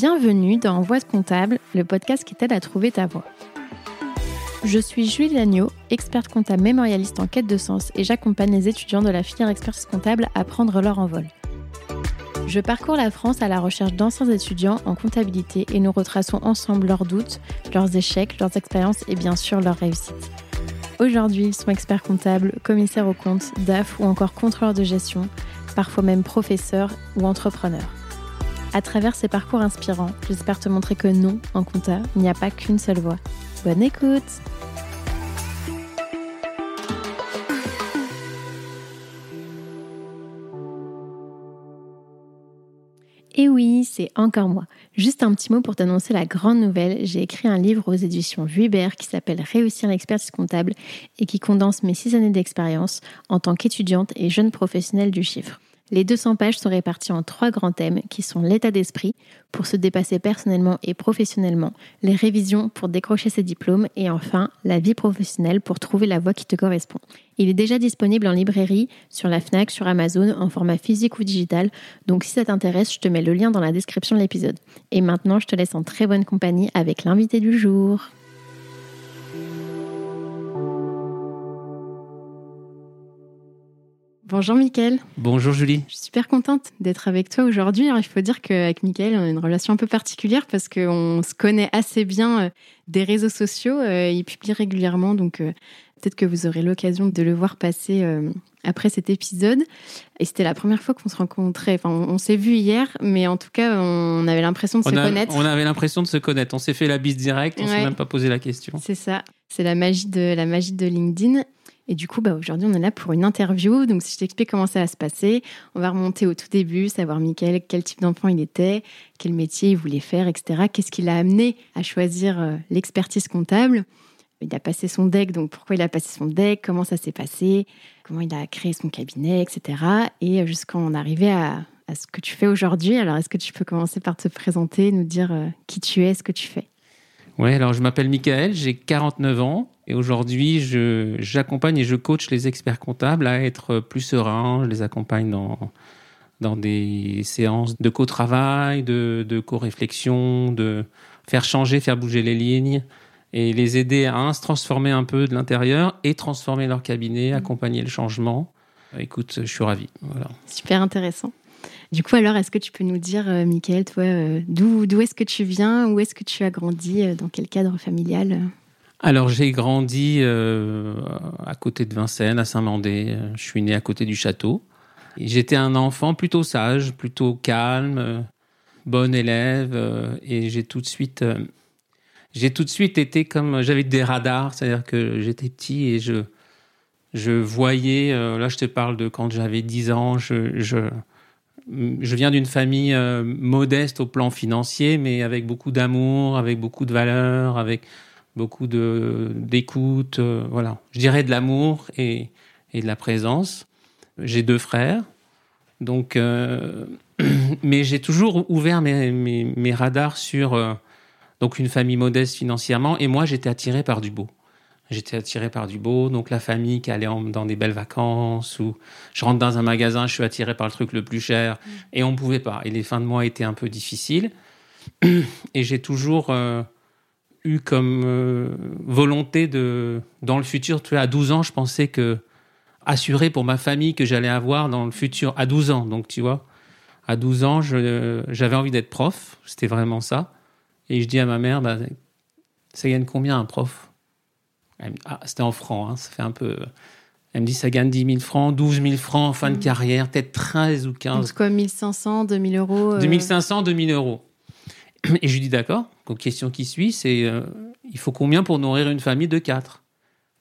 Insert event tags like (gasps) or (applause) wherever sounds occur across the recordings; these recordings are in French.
Bienvenue dans Voix de comptable, le podcast qui t'aide à trouver ta voie. Je suis Julie Lagneau, experte comptable mémorialiste en quête de sens et j'accompagne les étudiants de la filière expertise comptable à prendre leur envol. Je parcours la France à la recherche d'anciens étudiants en comptabilité et nous retraçons ensemble leurs doutes, leurs échecs, leurs expériences et bien sûr leurs réussites. Aujourd'hui, ils sont experts comptables, commissaires aux comptes, DAF ou encore contrôleurs de gestion, parfois même professeurs ou entrepreneurs. À travers ces parcours inspirants, j'espère te montrer que non, en compta, il n'y a pas qu'une seule voie. Bonne écoute Et oui, c'est encore moi. Juste un petit mot pour t'annoncer la grande nouvelle. J'ai écrit un livre aux éditions Vuibert qui s'appelle Réussir l'expertise comptable et qui condense mes six années d'expérience en tant qu'étudiante et jeune professionnelle du chiffre. Les 200 pages sont réparties en trois grands thèmes qui sont l'état d'esprit pour se dépasser personnellement et professionnellement, les révisions pour décrocher ses diplômes et enfin la vie professionnelle pour trouver la voie qui te correspond. Il est déjà disponible en librairie, sur la FNAC, sur Amazon, en format physique ou digital, donc si ça t'intéresse, je te mets le lien dans la description de l'épisode. Et maintenant, je te laisse en très bonne compagnie avec l'invité du jour. Bonjour Mickaël. Bonjour Julie. Je suis super contente d'être avec toi aujourd'hui. il faut dire qu'avec Mickaël, on a une relation un peu particulière parce qu'on se connaît assez bien euh, des réseaux sociaux. Euh, il publie régulièrement, donc euh, peut-être que vous aurez l'occasion de le voir passer après cet épisode. Et c'était la première fois qu'on se rencontrait. Enfin, on, s'est vu hier, mais en tout cas, on avait l'impression de se connaître. On avait l'impression de se connaître. On s'est fait la bise directe, on s'est même pas posé la question. C'est ça. C'est la magie de la magie de LinkedIn. Et du coup, bah, aujourd'hui, on est là pour une interview. Donc, si je t'explique comment ça va se passer, on va remonter au tout début, savoir Mickaël, quel type d'enfant il était, quel métier il voulait faire, etc. Qu'est-ce qui l'a amené à choisir euh, l'expertise comptable? Il a passé son deck, donc pourquoi il a passé son deck, comment ça s'est passé, comment il a créé son cabinet, etc. Et euh, jusqu'à en arriver à, à ce que tu fais aujourd'hui. Alors, est-ce que tu peux commencer par te présenter, nous dire euh, qui tu es, ce que tu fais? Oui, alors je m'appelle Mickaël, j'ai 49 ans. Et aujourd'hui, j'accompagne et je coach les experts comptables à être plus sereins. Je les accompagne dans, dans des séances de co-travail, de, de co-réflexion, de faire changer, faire bouger les lignes et les aider à se transformer un peu de l'intérieur et transformer leur cabinet, accompagner le changement. Écoute, je suis ravi. Voilà. Super intéressant. Du coup, alors, est-ce que tu peux nous dire, euh, Mickaël, toi, euh, d'où, d'où est-ce que tu viens Où est-ce que tu as grandi euh, Dans quel cadre familial alors j'ai grandi euh, à côté de Vincennes, à Saint-Mandé. Je suis né à côté du château. J'étais un enfant plutôt sage, plutôt calme, euh, bon élève, euh, et j'ai tout de suite, j'ai tout de suite été comme j'avais des radars, c'est-à-dire que j'étais petit et je je voyais. là, je te parle de quand j'avais 10 ans. Je je, je viens d'une famille modeste au plan financier, mais avec beaucoup d'amour, avec beaucoup de valeurs, avec beaucoup de d'écoute, euh, voilà. Je dirais de l'amour et, et, de la présence. J'ai deux frères, donc, euh, (clears throat) mais j'ai toujours ouvert mes, mes, radars sur euh, donc une famille modeste financièrement, et moi j'étais attiré par du beau. J'étais attiré par du beau, donc la famille qui allait dans des belles vacances, ou je rentre dans un magasin, je suis attiré par le truc le plus cher, mm. et on ne pouvait pas. Et les fins de mois étaient un peu difficiles. (clears throat) Et j'ai toujours eu comme euh, volonté de, dans le futur, tu vois, à 12 ans, je pensais que assurer pour ma famille que j'allais avoir dans le futur, à 12 ans, donc tu vois, à 12 ans, j'avais envie d'être prof, c'était vraiment ça. Et je dis à ma mère, bah, ça gagne combien un prof? Ah, C'était en francs, hein, ça fait un peu. Elle me dit, ça gagne 10 000 francs, 12 000 francs en fin de mmh. carrière, peut-être 13 ou 15. Donc quoi, 1500, 2000 euros 2500, 2000 euros. Et je lui dis d'accord. Donc, question qui suit, c'est euh, il faut combien pour nourrir une famille de quatre?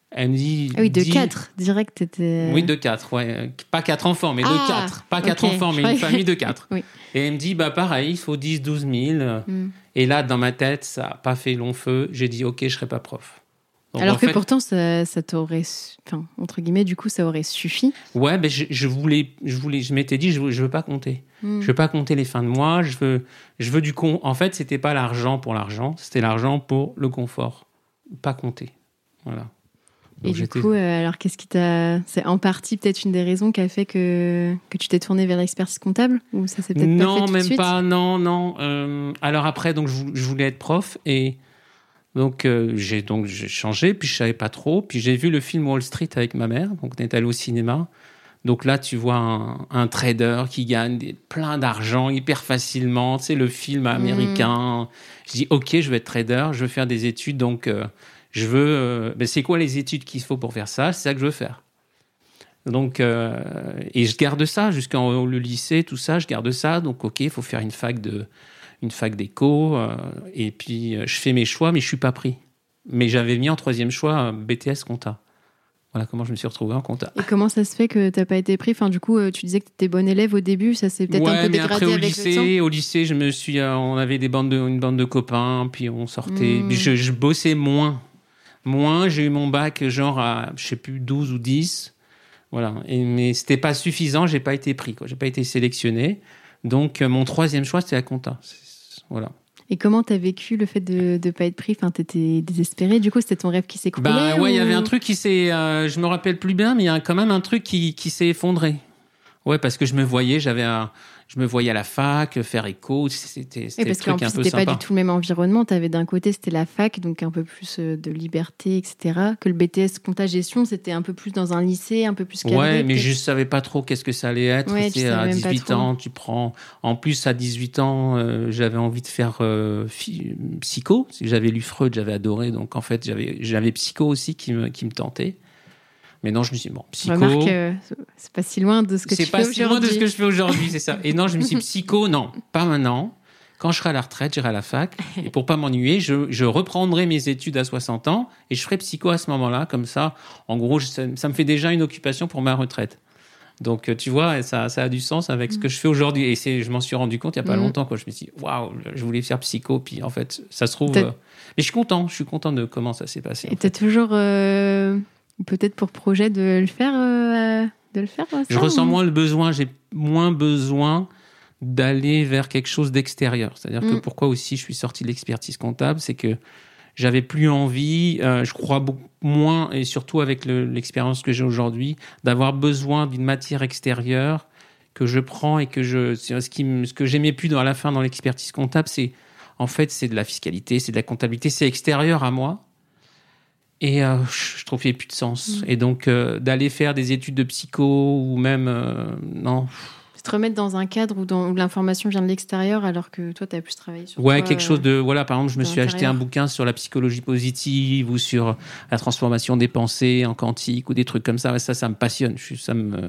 Elle me dit. Ah oui, de quatre, direct. Étais... Oui, de quatre, ouais. Pas quatre enfants, mais de ah, quatre. Pas quatre enfants, mais une famille de quatre. (laughs) Et elle me dit bah pareil, il faut 10, 12 000. Et là, dans ma tête, ça n'a pas fait long feu. J'ai dit ok, je serai pas prof. Alors que pourtant, ça, ça t'aurait, enfin, entre guillemets, du coup, ça aurait suffi. Ouais, mais je, je voulais, je voulais, je m'étais dit, je, veux, je veux pas compter. Hmm. Je veux pas compter les fins de mois. Je veux, je veux du con. En fait, c'était pas l'argent pour l'argent, c'était l'argent pour le confort. Pas compter. Voilà. Et du coup, euh, alors qu'est-ce qui t'a. C'est en partie peut-être une des raisons qui a fait que, que tu t'es tourné vers l'expertise comptable Ou ça s'est peut-être Non, pas fait même pas, non, non. Euh, alors après, donc, je, je, voulais être prof et donc euh, j'ai donc j'ai changé, puis je savais pas trop. Puis j'ai vu le film Wall Street avec ma mère, donc on est allé au cinéma. Donc là, tu vois un, un trader qui gagne des, plein d'argent hyper facilement. Tu sais, le film américain. Mmh. Je dis, OK, je veux être trader, je veux faire des études. Donc, euh, je veux. Euh, ben c'est quoi les études qu'il faut pour faire ça? C'est ça que je veux faire. Donc, euh, et je garde ça jusqu'en le lycée, tout ça, je garde ça. Donc, OK, il faut faire une fac de, une fac d'éco. Euh, et puis, je fais mes choix, mais je suis pas pris. Mais j'avais mis en troisième choix BTS compta. Voilà comment je me suis retrouvé en compta. Et comment ça se fait que tu n'as pas été pris? Enfin, du coup, tu disais que tu étais bon élève au début, ça s'est peut-être ouais, un peu mais dégradé après, au avec lycée, le temps. Au lycée, je me suis, on avait des bandes de, une bande de copains, puis on sortait. Mmh. Je, je, bossais moins. Moins, j'ai eu mon bac genre à, je sais plus, 12 ou 10. Voilà. Et, mais c'était pas suffisant, j'ai pas été pris, quoi. J'ai pas été sélectionné. Donc, mon troisième choix, c'était la compta. Voilà. Et comment t'as vécu le fait de ne pas être pris? Enfin, t'étais désespéré. Du coup, c'était ton rêve qui s'écroulait Bah ouais, il ou... y avait un truc qui s'est. Euh, je me rappelle plus bien, mais il y a quand même un truc qui, qui s'est effondré. Ouais, parce que je me voyais, j'avais un, je me voyais à la fac faire écho. C'était et parce truc plus, c'était pas du tout le même environnement. T'avais d'un côté c'était la fac, donc un peu plus euh, de liberté, etc. Que le BTS compta gestion, c'était un peu plus dans un lycée, un peu plus cadré. Ouais, mais je savais pas trop qu'est-ce que ça allait être. Ouais, tu à même pas 18 trop. ans, tu prends. En plus, à 18 ans, euh, j'avais envie de faire euh, psycho. J'avais lu Freud, j'avais adoré. Donc en fait, j'avais j'avais psycho aussi qui me qui me tentait. Mais non, je me suis dit, bon, psycho. Remarque, euh, c'est pas si loin de ce que tu C'est pas fais si loin de aujourd'hui. ce que je fais aujourd'hui, c'est ça. Et non, je me suis dit, (laughs) psycho, non, pas maintenant. Quand je serai à la retraite, j'irai à la fac. Et pour pas m'ennuyer, je, je reprendrai mes études à 60 ans et je ferai psycho à ce moment-là. Comme ça, en gros, je- ça, ça me fait déjà une occupation pour ma retraite. Donc, euh, tu vois, ça, ça a du sens avec ce que je fais aujourd'hui. Et c'est, je m'en suis rendu compte il y a pas Mm. longtemps. Quoi. Je me suis dit, waouh, je voulais faire psycho. Puis en fait, ça se trouve. Euh, Mais je suis content. Je suis content de comment ça s'est passé. Et t'as toujours euh, peut-être pour projet de le faire, euh, de le faire. Je ça, ressens moins le besoin, j'ai moins besoin d'aller vers quelque chose d'extérieur. C'est-à-dire que Mm. pourquoi aussi je suis sorti de l'expertise comptable, c'est que j'avais plus envie, euh, je crois beaucoup moins, et surtout avec le- l'expérience que j'ai aujourd'hui, d'avoir besoin d'une matière extérieure que je prends et que je, ce qui, me- ce que j'aimais plus dans à la fin dans l'expertise comptable, c'est en fait c'est de la fiscalité, c'est de la comptabilité, c'est extérieur à moi. Et euh, je trouve qu'il n'y a plus de sens. Mm. Et donc, euh, d'aller faire des études de psycho ou même. euh, non. Se te remettre dans un cadre où, l'information vient de l'extérieur alors que toi, tu as plus travaillé sur Ouais, toi, quelque chose de. Voilà, par exemple, je me suis acheté un bouquin sur la psychologie positive ou sur la transformation des pensées en quantique ou des trucs comme ça. Ouais, ça, ça me passionne. Je, ça me.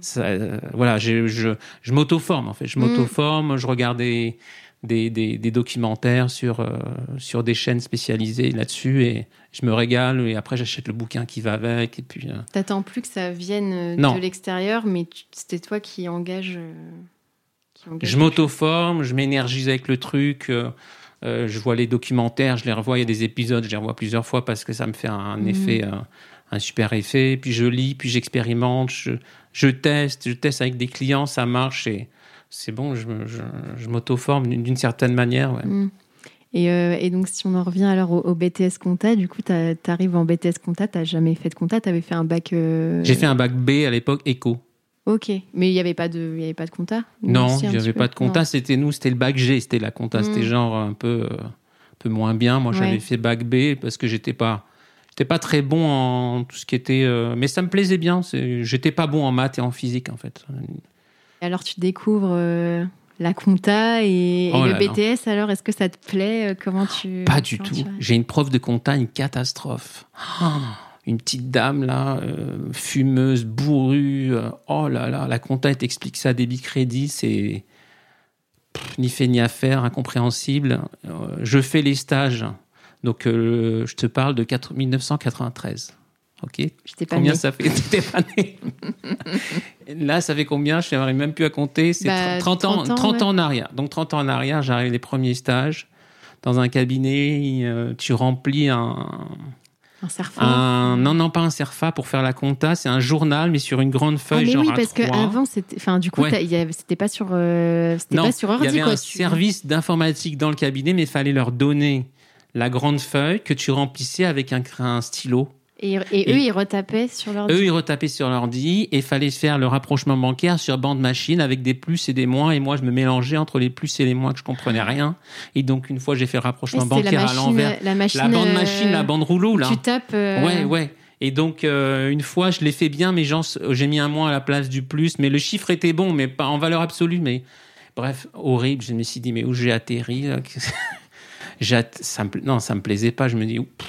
ça, euh, voilà, je, je, je m'auto-forme, en fait. Je Mm. m'auto-forme, je regarde des, des, des, des documentaires sur, euh, sur des chaînes spécialisées là-dessus et je me régale et après, j'achète le bouquin qui va avec et puis. euh, T'attends plus que ça vienne euh, Non. de l'extérieur, mais c'était toi qui engage. qui engage Je m'auto-forme, je m'énergise avec le truc. euh, je vois les documentaires, je les revois. Il y a des épisodes, je les revois plusieurs fois parce que ça me fait un Mhm. effet, un, un super effet. Puis je lis, puis j'expérimente, je, je teste, je teste avec des clients, ça marche et c'est bon. Je, me- je, je m'auto-forme d'une certaine manière. ouais. Mm. Et, euh, et donc, si on en revient alors au, au BTS compta, du coup, tu arrives en BTS compta, tu jamais fait de compta, tu avais fait un bac. euh, J'ai fait un bac B à l'époque, éco. Ok, mais il n'y avait, pas de- il y avait pas de compta Non, il n'y avait pas de compta. C'était nous, c'était le bac G, c'était la compta. Mm. C'était genre un peu, euh, un peu moins bien. Moi, j'avais Ouais. fait bac B parce que j'étais pas, j'étais pas très bon en tout ce qui était, euh, mais ça me plaisait bien. J'étais pas bon en maths et en physique en fait. Alors, tu découvres euh, la compta et, et Oh le. BTS, alors, est-ce que ça te plaît Euh, Comment tu. Pas du tout. J'ai une prof de compta, une catastrophe. (gasps) Une petite dame là, euh, fumeuse, bourrue. euh, oh là là, la compta, elle t'explique ça, débit crédit, c'est ni fait ni à faire, incompréhensible. Euh, je fais les stages. Donc, je te parle de 4 1993. Ok pas Combien ça fait? (laughs) T'étais pas né. (laughs) Là, ça fait combien? Je n'arrive même plus à compter. C'est Bah, 30 ans, 30 ans, 30 ouais. ans en arrière. Donc 30 ans en arrière, j'arrive les premiers stages dans un cabinet. euh, tu remplis un, Un serfant un non non pas un Cerfa pour faire la compta. C'est un journal mais sur une grande Ah, feuille mais genre oui, A3. parce qu'avant, c'était. Enfin, du coup, Ouais. c'était pas sur. euh, c'était non, pas sur il y avait quoi. un tu- service d'informatique dans le cabinet, mais il fallait leur donner la grande feuille que tu remplissais avec un, un stylo. Et, et eux, ils retapaient sur leur Eux, ils retapaient sur l'ordi et fallait faire le rapprochement bancaire sur bande machine avec des plus et des moins. Et moi, je me mélangeais entre les plus et les moins que je comprenais rien. Et donc, une fois, j'ai fait le rapprochement c'était la bancaire à l'envers. la machine, La bande euh, machine, la bande rouleau, là. Tu tapes. euh, Ouais, ouais. Et donc, euh, une fois, je l'ai fait bien, mais j'ai mis un moins à la place du plus. Mais le chiffre était bon, mais pas en valeur absolue. Mais bref, horrible. Je me suis dit, mais où j'ai atterri (laughs) ça me, Non, ça me plaisait pas. Je me dis, pff,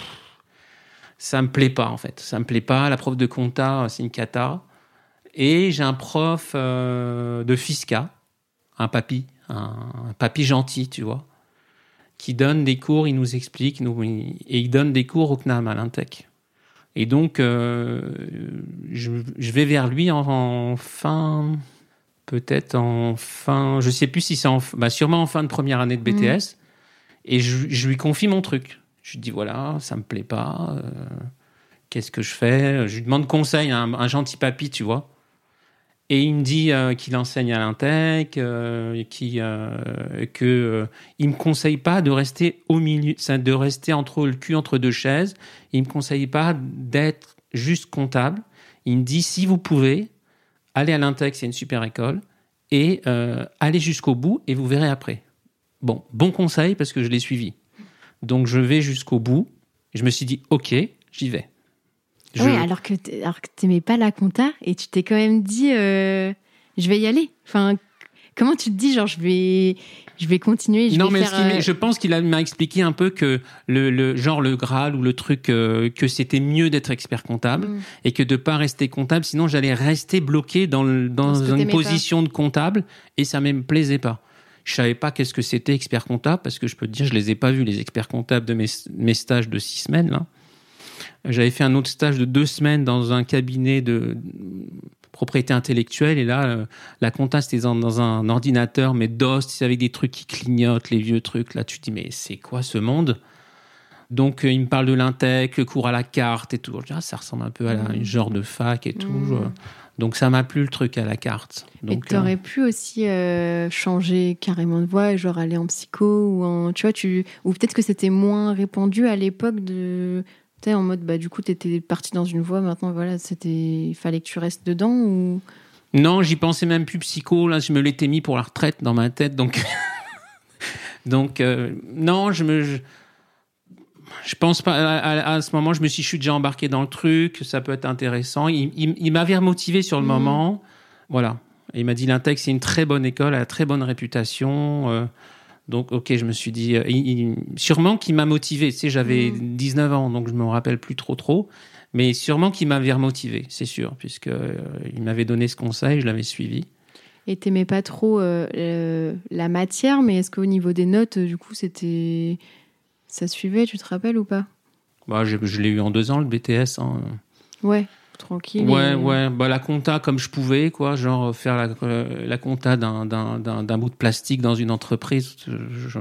ça me plaît pas, en fait. Ça me plaît pas. La prof de compta, c'est une cata. Et j'ai un prof euh, de fisca, un papy, un, un papy gentil, tu vois, qui donne des cours, il nous explique, nous, il- et il donne des cours au CNAM, à l'Intec. Et donc, euh, je, je vais vers lui en, en fin, peut-être en fin, je sais plus si c'est en, bah sûrement en fin de première année de BTS. Et je, je lui confie mon truc. Je dis voilà, ça me plaît pas. euh, Qu'est-ce que je fais? Je lui demande conseil à un, un gentil papy, tu vois. Et il me dit euh, qu'il enseigne à l'Intec, euh, qu'il que il me conseille pas de rester au milieu, de rester entre le cul entre deux chaises. Il me conseille pas d'être juste comptable. Il me dit si vous pouvez, allez à l'Intec, c'est une super école, et allez jusqu'au bout et vous verrez après. Bon, bon conseil parce que je l'ai suivi. Donc je vais jusqu'au bout. Je me suis dit ok, j'y vais. Je- Ouais, alors que t'- alors que t'aimais pas la compta et tu t'es quand même dit euh, je vais y aller. Enfin, comment tu te dis genre je vais je vais continuer, je non, vais mais faire. euh, je pense qu'il m'a expliqué un peu que le, le genre le Graal ou le truc euh, que c'était mieux d'être expert comptable Mm. et que de pas rester comptable, sinon j'allais rester bloqué dans, le- dans Dans ce que une position de comptable et ça ne me plaisait pas. Je savais pas qu'est-ce que c'était expert comptable parce que je peux te dire je les ai pas vus les experts comptables de mes, mes stages de six semaines là. J'avais fait un autre stage de deux semaines dans un cabinet de propriété intellectuelle et là euh, la compta c'était dans, dans un ordinateur mais DOS c'est avec des trucs qui clignotent les vieux trucs là tu te dis mais c'est quoi ce monde? Donc euh, il me parle de l'intec le cours à la carte et tout je dis ah, ça ressemble un peu à la, Mm. une genre de fac et tout Mm. Donc ça m'a plu le truc à la carte Et tu euh, pu aussi euh, changer carrément de voie, et genre aller en psycho ou en. Tu vois, tu. Ou peut-être que c'était moins répandu à l'époque de. Tu sais, en mode, bah, du coup, t'étais parti dans une voie, maintenant, voilà, c'était. Il fallait que tu restes dedans ou? Non, j'y pensais même plus psycho. Là, je me l'étais mis pour la retraite dans ma tête. Donc, (laughs) donc euh, non, je me. Je, je pense pas. À, à- à ce moment, je me suis, je suis déjà embarqué dans le truc. Ça peut être intéressant. Il, il- il m'avait remotivé sur le Mhm. moment. Voilà. Et il m'a dit l'Intec, c'est une très bonne école, elle a très bonne réputation. euh, donc, ok, je me suis dit. euh, il- sûrement qu'il m'a motivé. Tu sais, j'avais Mhm. 19 ans, donc je me rappelle plus trop trop. Mais sûrement qu'il m'avait remotivé, c'est sûr, puisque euh, il m'avait donné ce conseil, je l'avais suivi. Et t'aimais pas trop euh, la matière, mais est-ce qu'au niveau des notes, du coup, c'était. Ça suivait, tu te rappelles ou pas Bah, je, je l'ai eu en deux ans, le BTS. hein. Ouais, tranquille. Ouais, et- ouais. Bah, la compta comme je pouvais, quoi. Genre faire la, euh, la compta d'un, d'un, d'un, d'un bout de plastique dans une entreprise. Je,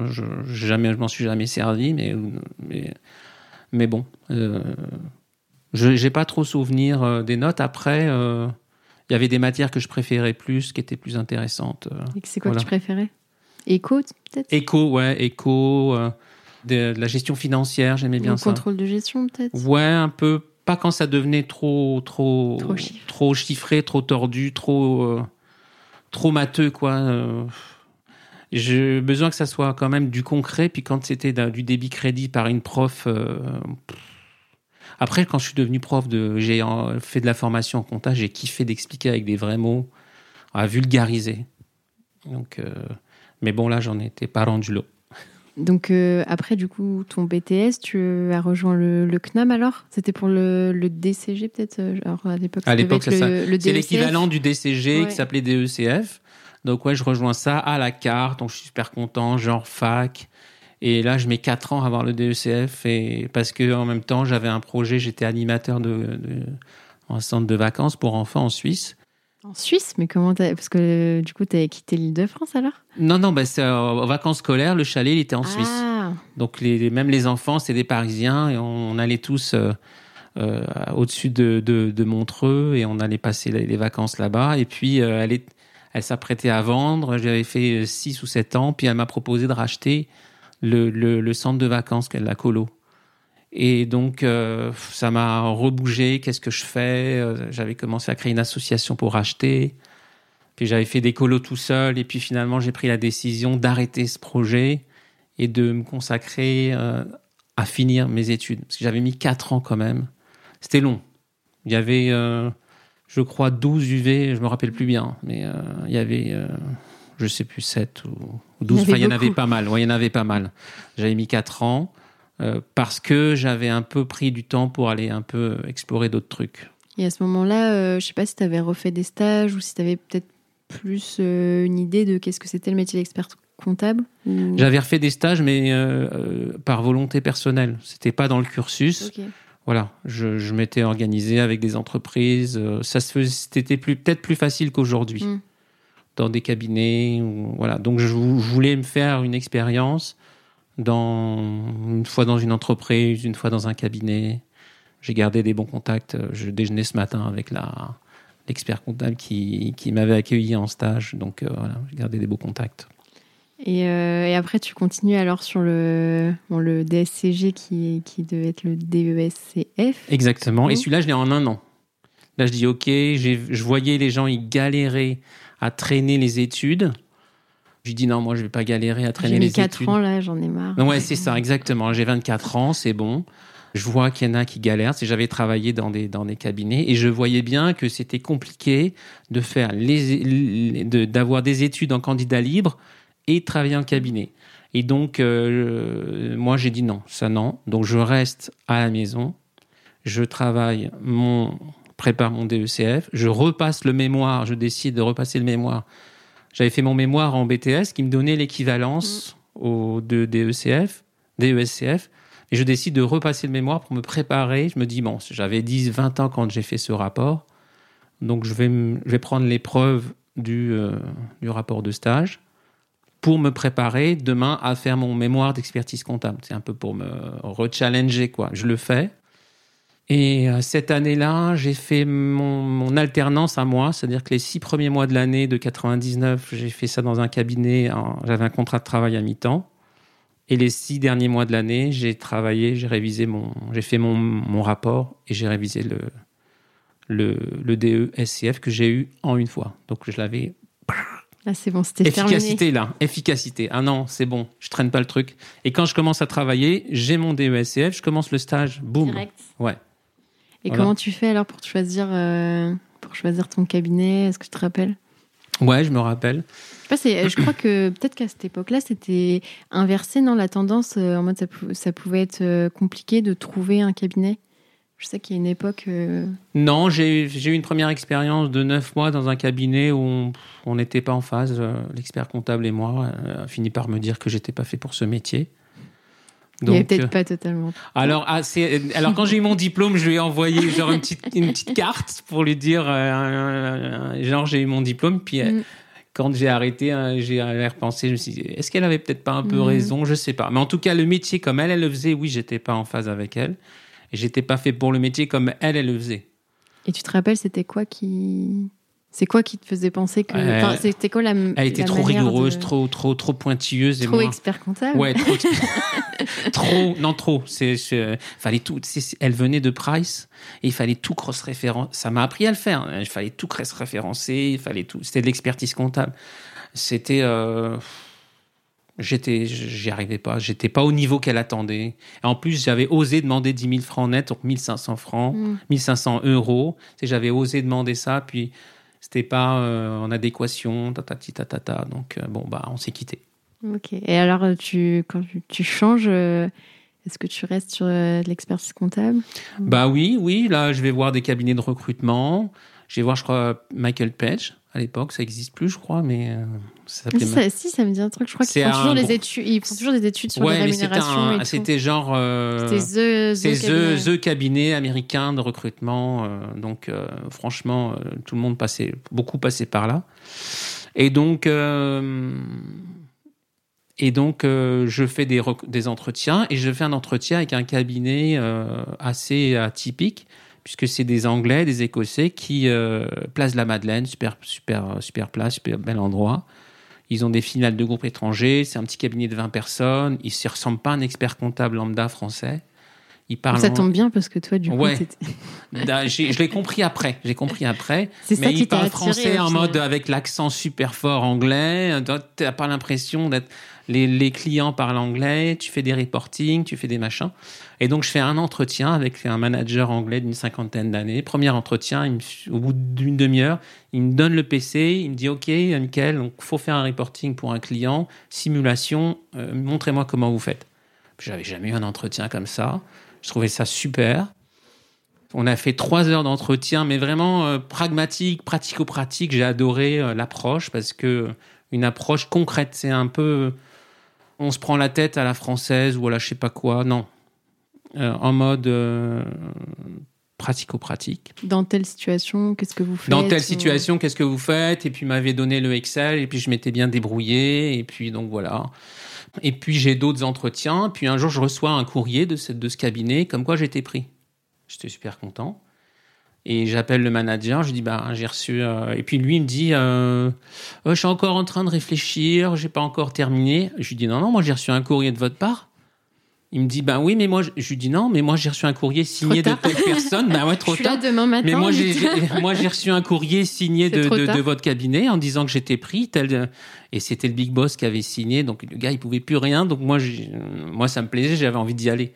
jamais, je m'en suis jamais servi, mais, mais, mais bon. Euh, je j'ai pas trop souvenir euh, des notes. Après, euh, il y avait des matières que je préférais plus, qui étaient plus intéressantes. euh. Et c'est quoi Voilà. que tu préférais? Éco, peut-être? Éco, ouais, éco, euh, de, de la gestion financière, j'aimais bien Ou ça. contrôle de gestion, peut-être? Ouais, un peu. Pas quand ça devenait trop, trop, Trop chiffré. trop chiffré, trop tordu, trop, euh, trop matheux, quoi. euh. J'ai besoin que ça soit quand même du concret. Puis quand c'était du débit crédit par une prof. euh. Après, quand je suis devenu prof, de, j'ai euh, fait de la formation en compta, j'ai kiffé d'expliquer avec des vrais mots, à vulgariser. Donc, euh, mais bon, là, j'en étais pas rendu là. Donc euh, après, du coup, ton BTS, tu as rejoint le, le CNAM alors? C'était pour le, le DCG peut-être euh, Alors à l'époque, À l'époque, le, le C'est DECF. l'équivalent du DCG Ouais. qui s'appelait DECF. Donc ouais, je rejoins ça à la carte, donc je suis super content, genre fac. Et là, je mets 4 ans à avoir le DECF et parce que en même temps, j'avais un projet, j'étais animateur de, de un centre de vacances pour enfants en Suisse. En Suisse Mais comment t'as... Parce que euh, du coup, tu avais quitté l'île de France alors? Non, non, bah, c'est euh, aux vacances scolaires, le chalet, il était en Suisse. Ah Donc les, même les enfants, c'est des Parisiens et on, on allait tous euh, euh, au-dessus de, de, de Montreux et on allait passer les, les vacances là-bas. Et puis euh, elle, est, elle s'apprêtait à vendre. J'avais fait 6 ou 7 ans. Puis elle m'a proposé de racheter le, le, le centre de vacances, qu'elle la colo. Et donc, ça m'a rebougé. Qu'est-ce que je fais? J'avais commencé à créer une association pour acheter. Puis j'avais fait des colos tout seul. Et puis finalement, j'ai pris la décision d'arrêter ce projet et de me consacrer à finir mes études. Parce que j'avais mis 4 ans quand même. C'était long. Il y avait, euh, je crois, 12 UV, je me rappelle plus bien, mais euh, il y avait, euh, je sais plus, 7 ou 12. Il y, enfin, il y en avait pas mal. Ouais, il y en avait pas mal. J'avais mis 4 ans parce que j'avais un peu pris du temps pour aller un peu explorer d'autres trucs. Et à ce moment-là, je sais pas si tu avais refait des stages ou si tu avais peut-être plus une idée de qu'est-ce que c'était le métier d'expert comptable J'avais refait des stages, mais par volonté personnelle. C'était pas dans le cursus. Voilà, je, m'étais organisé avec des entreprises. Euh, ça c'était peut-être plus facile qu'aujourd'hui mm. dans des cabinets. voilà, donc je, voulais me faire une expérience dans une fois dans une entreprise, une fois dans un cabinet. J'ai gardé des bons contacts. Je déjeunais ce matin avec la l'expert comptable qui, qui m'avait accueilli en stage. Donc euh, voilà, j'ai gardé des beaux contacts. Euh, et, après, tu continues alors sur le, le DSCG qui, qui devait être le DESCF. Exactement. Et celui-là, je l'ai en un an. Là, je dis OK. Je voyais les gens, ils galéraient à traîner les études. Je dis non, moi, je vais pas galérer à traîner les études. J'ai mis 4 ans là, j'en ai marre. Ouais, c'est ça, exactement. J'ai 24 ans, c'est bon. Je vois qu'il y en a qui galèrent. C'est j'avais travaillé dans des dans des cabinets et je voyais bien que c'était compliqué de faire les d'avoir des études en candidat libre et travailler en cabinet. Et donc, euh, moi, j'ai dit non, ça non. Donc, je reste à la maison, je travaille, mon, prépare mon DECF, je repasse le mémoire, je décide de repasser le mémoire. J'avais fait mon mémoire en BTS qui me donnait l'équivalence mm. au de DECF, DESCF, et je décide de repasser le mémoire pour me préparer. Je me dis, bon, j'avais 10, 20 ans quand j'ai fait ce rapport, donc je vais, je vais prendre l'épreuve du, euh, du rapport de stage pour me préparer demain à faire mon mémoire d'expertise comptable. C'est un peu pour me rechallenger, quoi. Je le fais. Et euh, cette année-là, j'ai fait mon, alternance à moi, c'est-à-dire que les six premiers mois de l'année de 99, j'ai fait ça dans un cabinet, j'avais un contrat de travail à mi-temps. Et les six derniers mois de l'année, j'ai travaillé, j'ai révisé mon, j'ai fait mon, mon, rapport et j'ai révisé le, le, le DE SCF que j'ai eu en une fois. Donc je l'avais Là, c'est bon, c'était Efficacité, là. Efficacité. Ah non, c'est bon, je traîne pas le truc. Et quand je commence à travailler, j'ai mon DESCF, je commence le stage, boum. Direct. Ouais. Et comment tu fais alors pour choisir, euh, pour choisir ton cabinet Est-ce que tu te rappelles? Ouais, je me rappelle. je crois que peut-être qu'à cette époque-là, c'était inversé, non La tendance, euh, en mode ça, ça pouvait être euh, compliqué de trouver un cabinet je sais qu'il y a une époque. Euh, non, j'ai eu une première expérience de neuf mois dans un cabinet où on n'était pas en phase. Euh, l'expert comptable et moi euh, a fini par me dire que j'étais pas fait pour ce métier. Donc, peut-être pas totalement. Alors, ah, alors quand j'ai eu mon diplôme, je lui ai envoyé genre une petite, une petite (laughs) carte pour lui dire genre j'ai eu mon diplôme. Puis mm. quand j'ai arrêté, j'ai repensé, je me suis dit est-ce qu'elle avait peut-être pas un peu mm. raison? Je sais pas. Mais en tout cas, le métier comme elle, elle le faisait, oui, j'étais pas en phase avec elle. Et j'étais pas fait pour le métier comme elle, elle le faisait. Et tu te rappelles, c'était quoi qui. C'est quoi qui te faisait penser que. c'était quoi la. Elle était trop rigoureuse, trop, trop, trop pointilleuse. Trop expert comptable Ouais, trop. (laughs) trop, non, trop. C'est, fallait tout. Elle venait de Price et il fallait tout cross-référencer. Ça m'a appris à le faire. Il fallait tout cross-référencer, il fallait tout. C'était de l'expertise comptable. C'était. Euh, J'étais, j'y arrivais pas. J'étais pas au niveau qu'elle attendait. Et en plus, j'avais osé demander 10 000 francs net, donc 1500 francs, 1500 mm. euros. J'avais osé demander ça, puis c'était pas euh, en adéquation, tatati tatata. Donc euh, bon, bah, on s'est quitté. Ok. Et alors, euh, tu, quand tu, changes, est-ce que tu restes sur l'expertise comptable Bah oui, oui. Là, je vais voir des cabinets de recrutement. Je vais voir, je crois, Michael Page à l'époque. Ça n'existe plus, je crois, mais ça ça, Si, ça me dit un truc. Je crois qu'ils font, toujours des études, ils font toujours des études sur ouais, les rémunérations. C'était genre. Euh, c'était The, the, cabinet américain de recrutement. Euh, donc, franchement, tout le monde passait, beaucoup passait par là. Et donc. Et donc, je fais des, des entretiens et je fais un entretien avec un cabinet assez atypique puisque c'est des Anglais, des Écossais qui euh, placent la Madeleine, super, super, super place, super bel endroit. Ils ont des finales de groupes étrangers, c'est un petit cabinet de 20 personnes, ils ne ressemblent pas à un expert comptable lambda français. Ça tombe bien parce que toi, du coup, Ouais. t'étais- (laughs) Bah, je l'ai compris après. J'ai compris après. (laughs) C'est ça mais qui il t'a parle attiré, français en mode avec l'accent super fort anglais. Tu n'as pas l'impression d'être. Les, les clients parlent anglais, tu fais des reportings, tu fais des machins. Et donc, je fais un entretien avec un manager anglais d'une cinquantaine d'années. Premier entretien, au bout d'une demi-heure, il me donne le PC, il me dit OK, nickel, donc faut faire un reporting pour un client, simulation, euh, montrez-moi comment vous faites. J'avais jamais eu un entretien comme ça. Je trouvais ça super. On a fait trois heures d'entretien, mais vraiment euh, pragmatique, pratico-pratique. J'ai adoré euh, l'approche parce que une approche concrète, c'est un peu, on se prend la tête à la française ou à la je sais pas quoi. Non, Euh, en mode euh, pratico-pratique. Dans telle situation, qu'est-ce que vous faites Dans telle situation, qu'est-ce que vous faites? Et puis, m'avait donné le Excel, et puis je m'étais bien débrouillé, et puis donc voilà. Et puis, j'ai d'autres entretiens, puis un jour, je reçois un courrier de ce, de ce cabinet, comme quoi j'étais pris. J'étais super content. Et j'appelle le manager, je dis, bah, j'ai reçu. euh, Et puis lui, il me dit, euh, Euh, je suis encore en train de réfléchir, j'ai pas encore terminé. Je lui dis, non, non, moi, j'ai reçu un courrier de votre part. Il me dit, ben oui, mais moi, je je lui dis, non, mais moi, j'ai reçu un courrier signé de telle personne. Ben ouais, (laughs) Je trop suis tard. là demain matin. Mais moi, j'ai, moi, reçu un courrier signé (laughs) de, de, votre cabinet en disant que j'étais pris. Tel, et c'était le big boss qui avait signé. Donc, le gars, il pouvait plus rien. Donc, moi, moi ça me plaisait. J'avais envie d'y aller.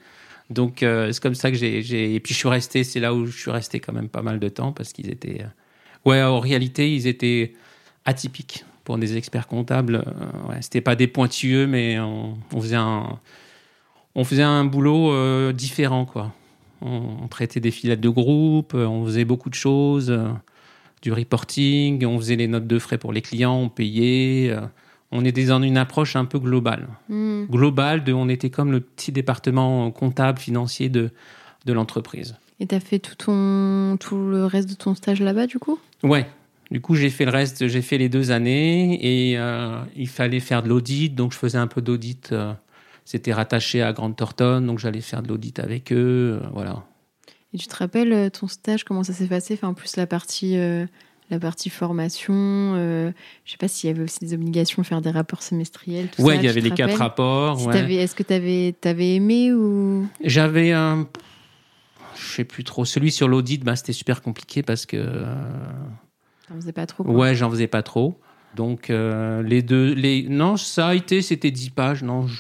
Donc, euh, c'est comme ça que j'ai, j'ai. Et puis, je suis resté. C'est là où je suis resté quand même pas mal de temps parce qu'ils étaient. euh, Ouais, en réalité, ils étaient atypiques pour des experts comptables. Euh, ouais, c'était pas des pointilleux, mais on, on faisait un. On faisait un boulot euh, différent, quoi. On, on traitait des filettes de groupe, euh, on faisait beaucoup de choses, euh, du reporting, on faisait les notes de frais pour les clients, on payait. euh, on était dans une approche un peu globale. Hmm. Globale, de, on était comme le petit département comptable, financier de, de l'entreprise. Et t'as fait tout, ton... tout le reste de ton stage là-bas, du coup? Ouais. Du coup, j'ai fait le reste, j'ai fait les deux années et il fallait faire de l'audit, donc je faisais un peu d'audit. C'était rattaché à Grande Thornton, donc j'allais faire de l'audit avec eux, euh, voilà. Et tu te rappelles euh, ton stage, comment ça s'est passé? Enfin, en plus, la partie, euh, la partie formation, euh, je sais pas s'il y avait aussi des obligations, faire des rapports semestriels, tout Ouais, ça. il y avait les quatre rapports. Si ouais. t'avais- Est-ce que tu avais, aimé ou? J'avais un. Je sais plus trop. Celui sur l'audit, bah, c'était super compliqué parce que. euh, t'en faisais pas trop quoi. ouais, j'en faisais pas trop. Donc, les deux. Les... Non, ça a été, c'était 10 pages. Non, je-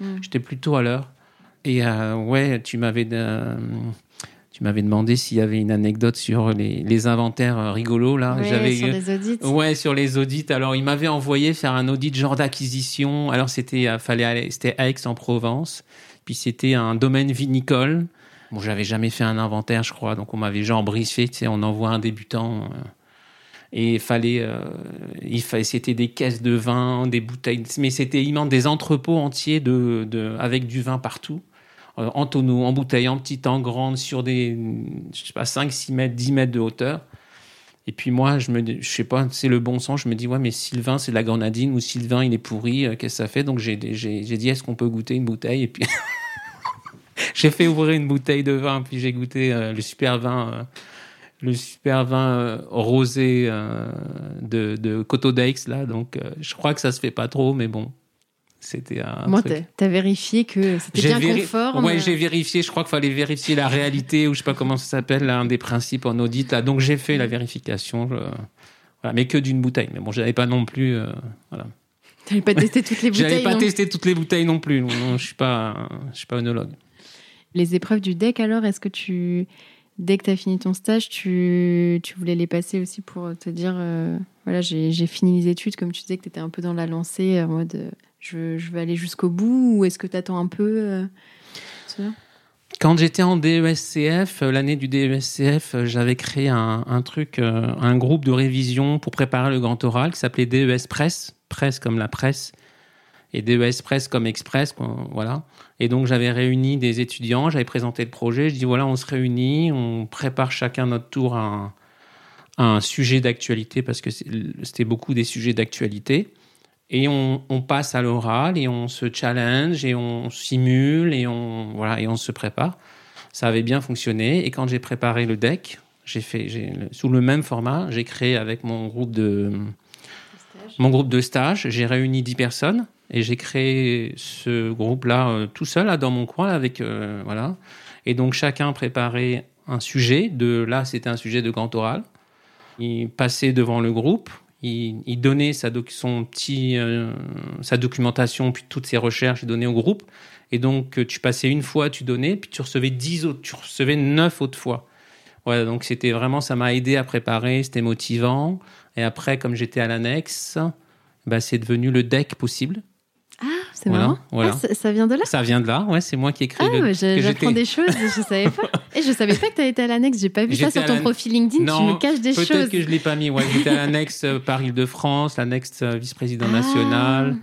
Hmm. j'étais plutôt à l'heure. Et euh, ouais, tu m'avais. euh, Tu m'avais demandé s'il y avait une anecdote sur les, les inventaires euh, rigolos là. J'avais sur les audits. Ouais, sur les audits. Alors, il m'avait envoyé faire un audit genre d'acquisition. Alors, c'était fallait aller, c'était Aix-en-Provence. Puis c'était un domaine vinicole. Bon, j'avais jamais fait un inventaire, je crois. Donc, on m'avait genre briefé. Tu sais, on envoie un débutant. Et fallait, euh, c'était des caisses de vin, des bouteilles, mais c'était immense, des entrepôts entiers de, avec du vin partout, euh, en tonneaux, en bouteilles, en petites, en grandes, sur des, je sais pas, 5, 6 mètres, 10 mètres de hauteur. Et puis moi, je me, je sais pas, c'est le bon sens. Je me dis ouais, mais Sylvain, c'est de la grenadine ou Sylvain, il est pourri. euh, Qu'est-ce que ça fait? Donc j'ai, dit est-ce qu'on peut goûter une bouteille? Et puis (laughs) j'ai fait ouvrir une bouteille de vin, puis j'ai goûté le super vin, le super vin euh, rosé euh, de, de Coteau d'Aix là. Donc euh, je crois que ça se fait pas trop, mais bon, c'était un. Moi, truc. t'as- vérifié que c'était bien véri- conforme. Ouais, j'ai vérifié. Je crois qu'il fallait vérifier la réalité ou je sais pas comment ça s'appelle, là, un des principes en audit. Là. Donc j'ai fait la vérification. je- Voilà, mais que d'une bouteille. Mais bon, j'avais pas non plus. euh, voilà. T'avais pas testé toutes les (laughs) J'avais bouteilles. pas non testé toutes les bouteilles non plus. Non, non, je suis pas, je suis pas œnologue. Les épreuves du deck, alors, est-ce que tu, dès que tu as fini ton stage, tu, tu voulais les passer aussi pour te dire, euh, voilà, j'ai fini les études, comme tu disais que tu étais un peu dans la lancée, en mode, euh, je, je veux aller jusqu'au bout, ou est-ce que tu attends un peu euh, Quand j'étais en DESCF, euh, l'année du DESCF, euh, j'avais créé un, un truc, euh, un groupe de révision pour préparer le grand oral qui s'appelait DES Presse, presse comme la presse, et DES Presse comme Express, quoi, voilà. Et donc j'avais réuni des étudiants, j'avais présenté le projet, je dis voilà, on se réunit, on prépare chacun notre tour à un, sujet d'actualité, parce que c'était beaucoup des sujets d'actualité. Et on, on passe à l'oral et on se challenge et on simule et on, voilà, et on se prépare. Ça avait bien fonctionné. Et quand j'ai préparé le deck, j'ai fait, sous le même format, j'ai créé avec mon groupe de, mon groupe de stage, j'ai réuni 10 personnes et j'ai créé ce groupe-là euh, tout seul, dans mon coin, avec, euh, voilà. Et donc chacun préparait un sujet. De là, c'était un sujet de grand oral. Il passait devant le groupe. Il, donnait sa, doc- son petit, euh, sa documentation, puis toutes ses recherches, il donnait au groupe. Et donc, tu passais une fois, tu donnais, puis tu recevais dix autres, tu recevais neuf autres fois. Ouais, donc c'était vraiment, ça m'a aidé à préparer, c'était motivant. Et après, comme j'étais à l'annexe, bah, c'est devenu le deck possible. C'est Voilà, marrant. voilà. Ah, ça, ça vient de là Ça vient de là, ouais, c'est moi qui ai créé Ah, le. j'apprends des choses, je savais pas. (laughs) Et je savais pas que tu été à l'annexe, j'ai pas vu ça sur ton profil LinkedIn, tu Non, me caches des choses. Peut-être que je l'ai pas mis. Ouais, j'étais à l'annexe euh, par Île-de-France, l'annexe euh, vice-président Ah. national.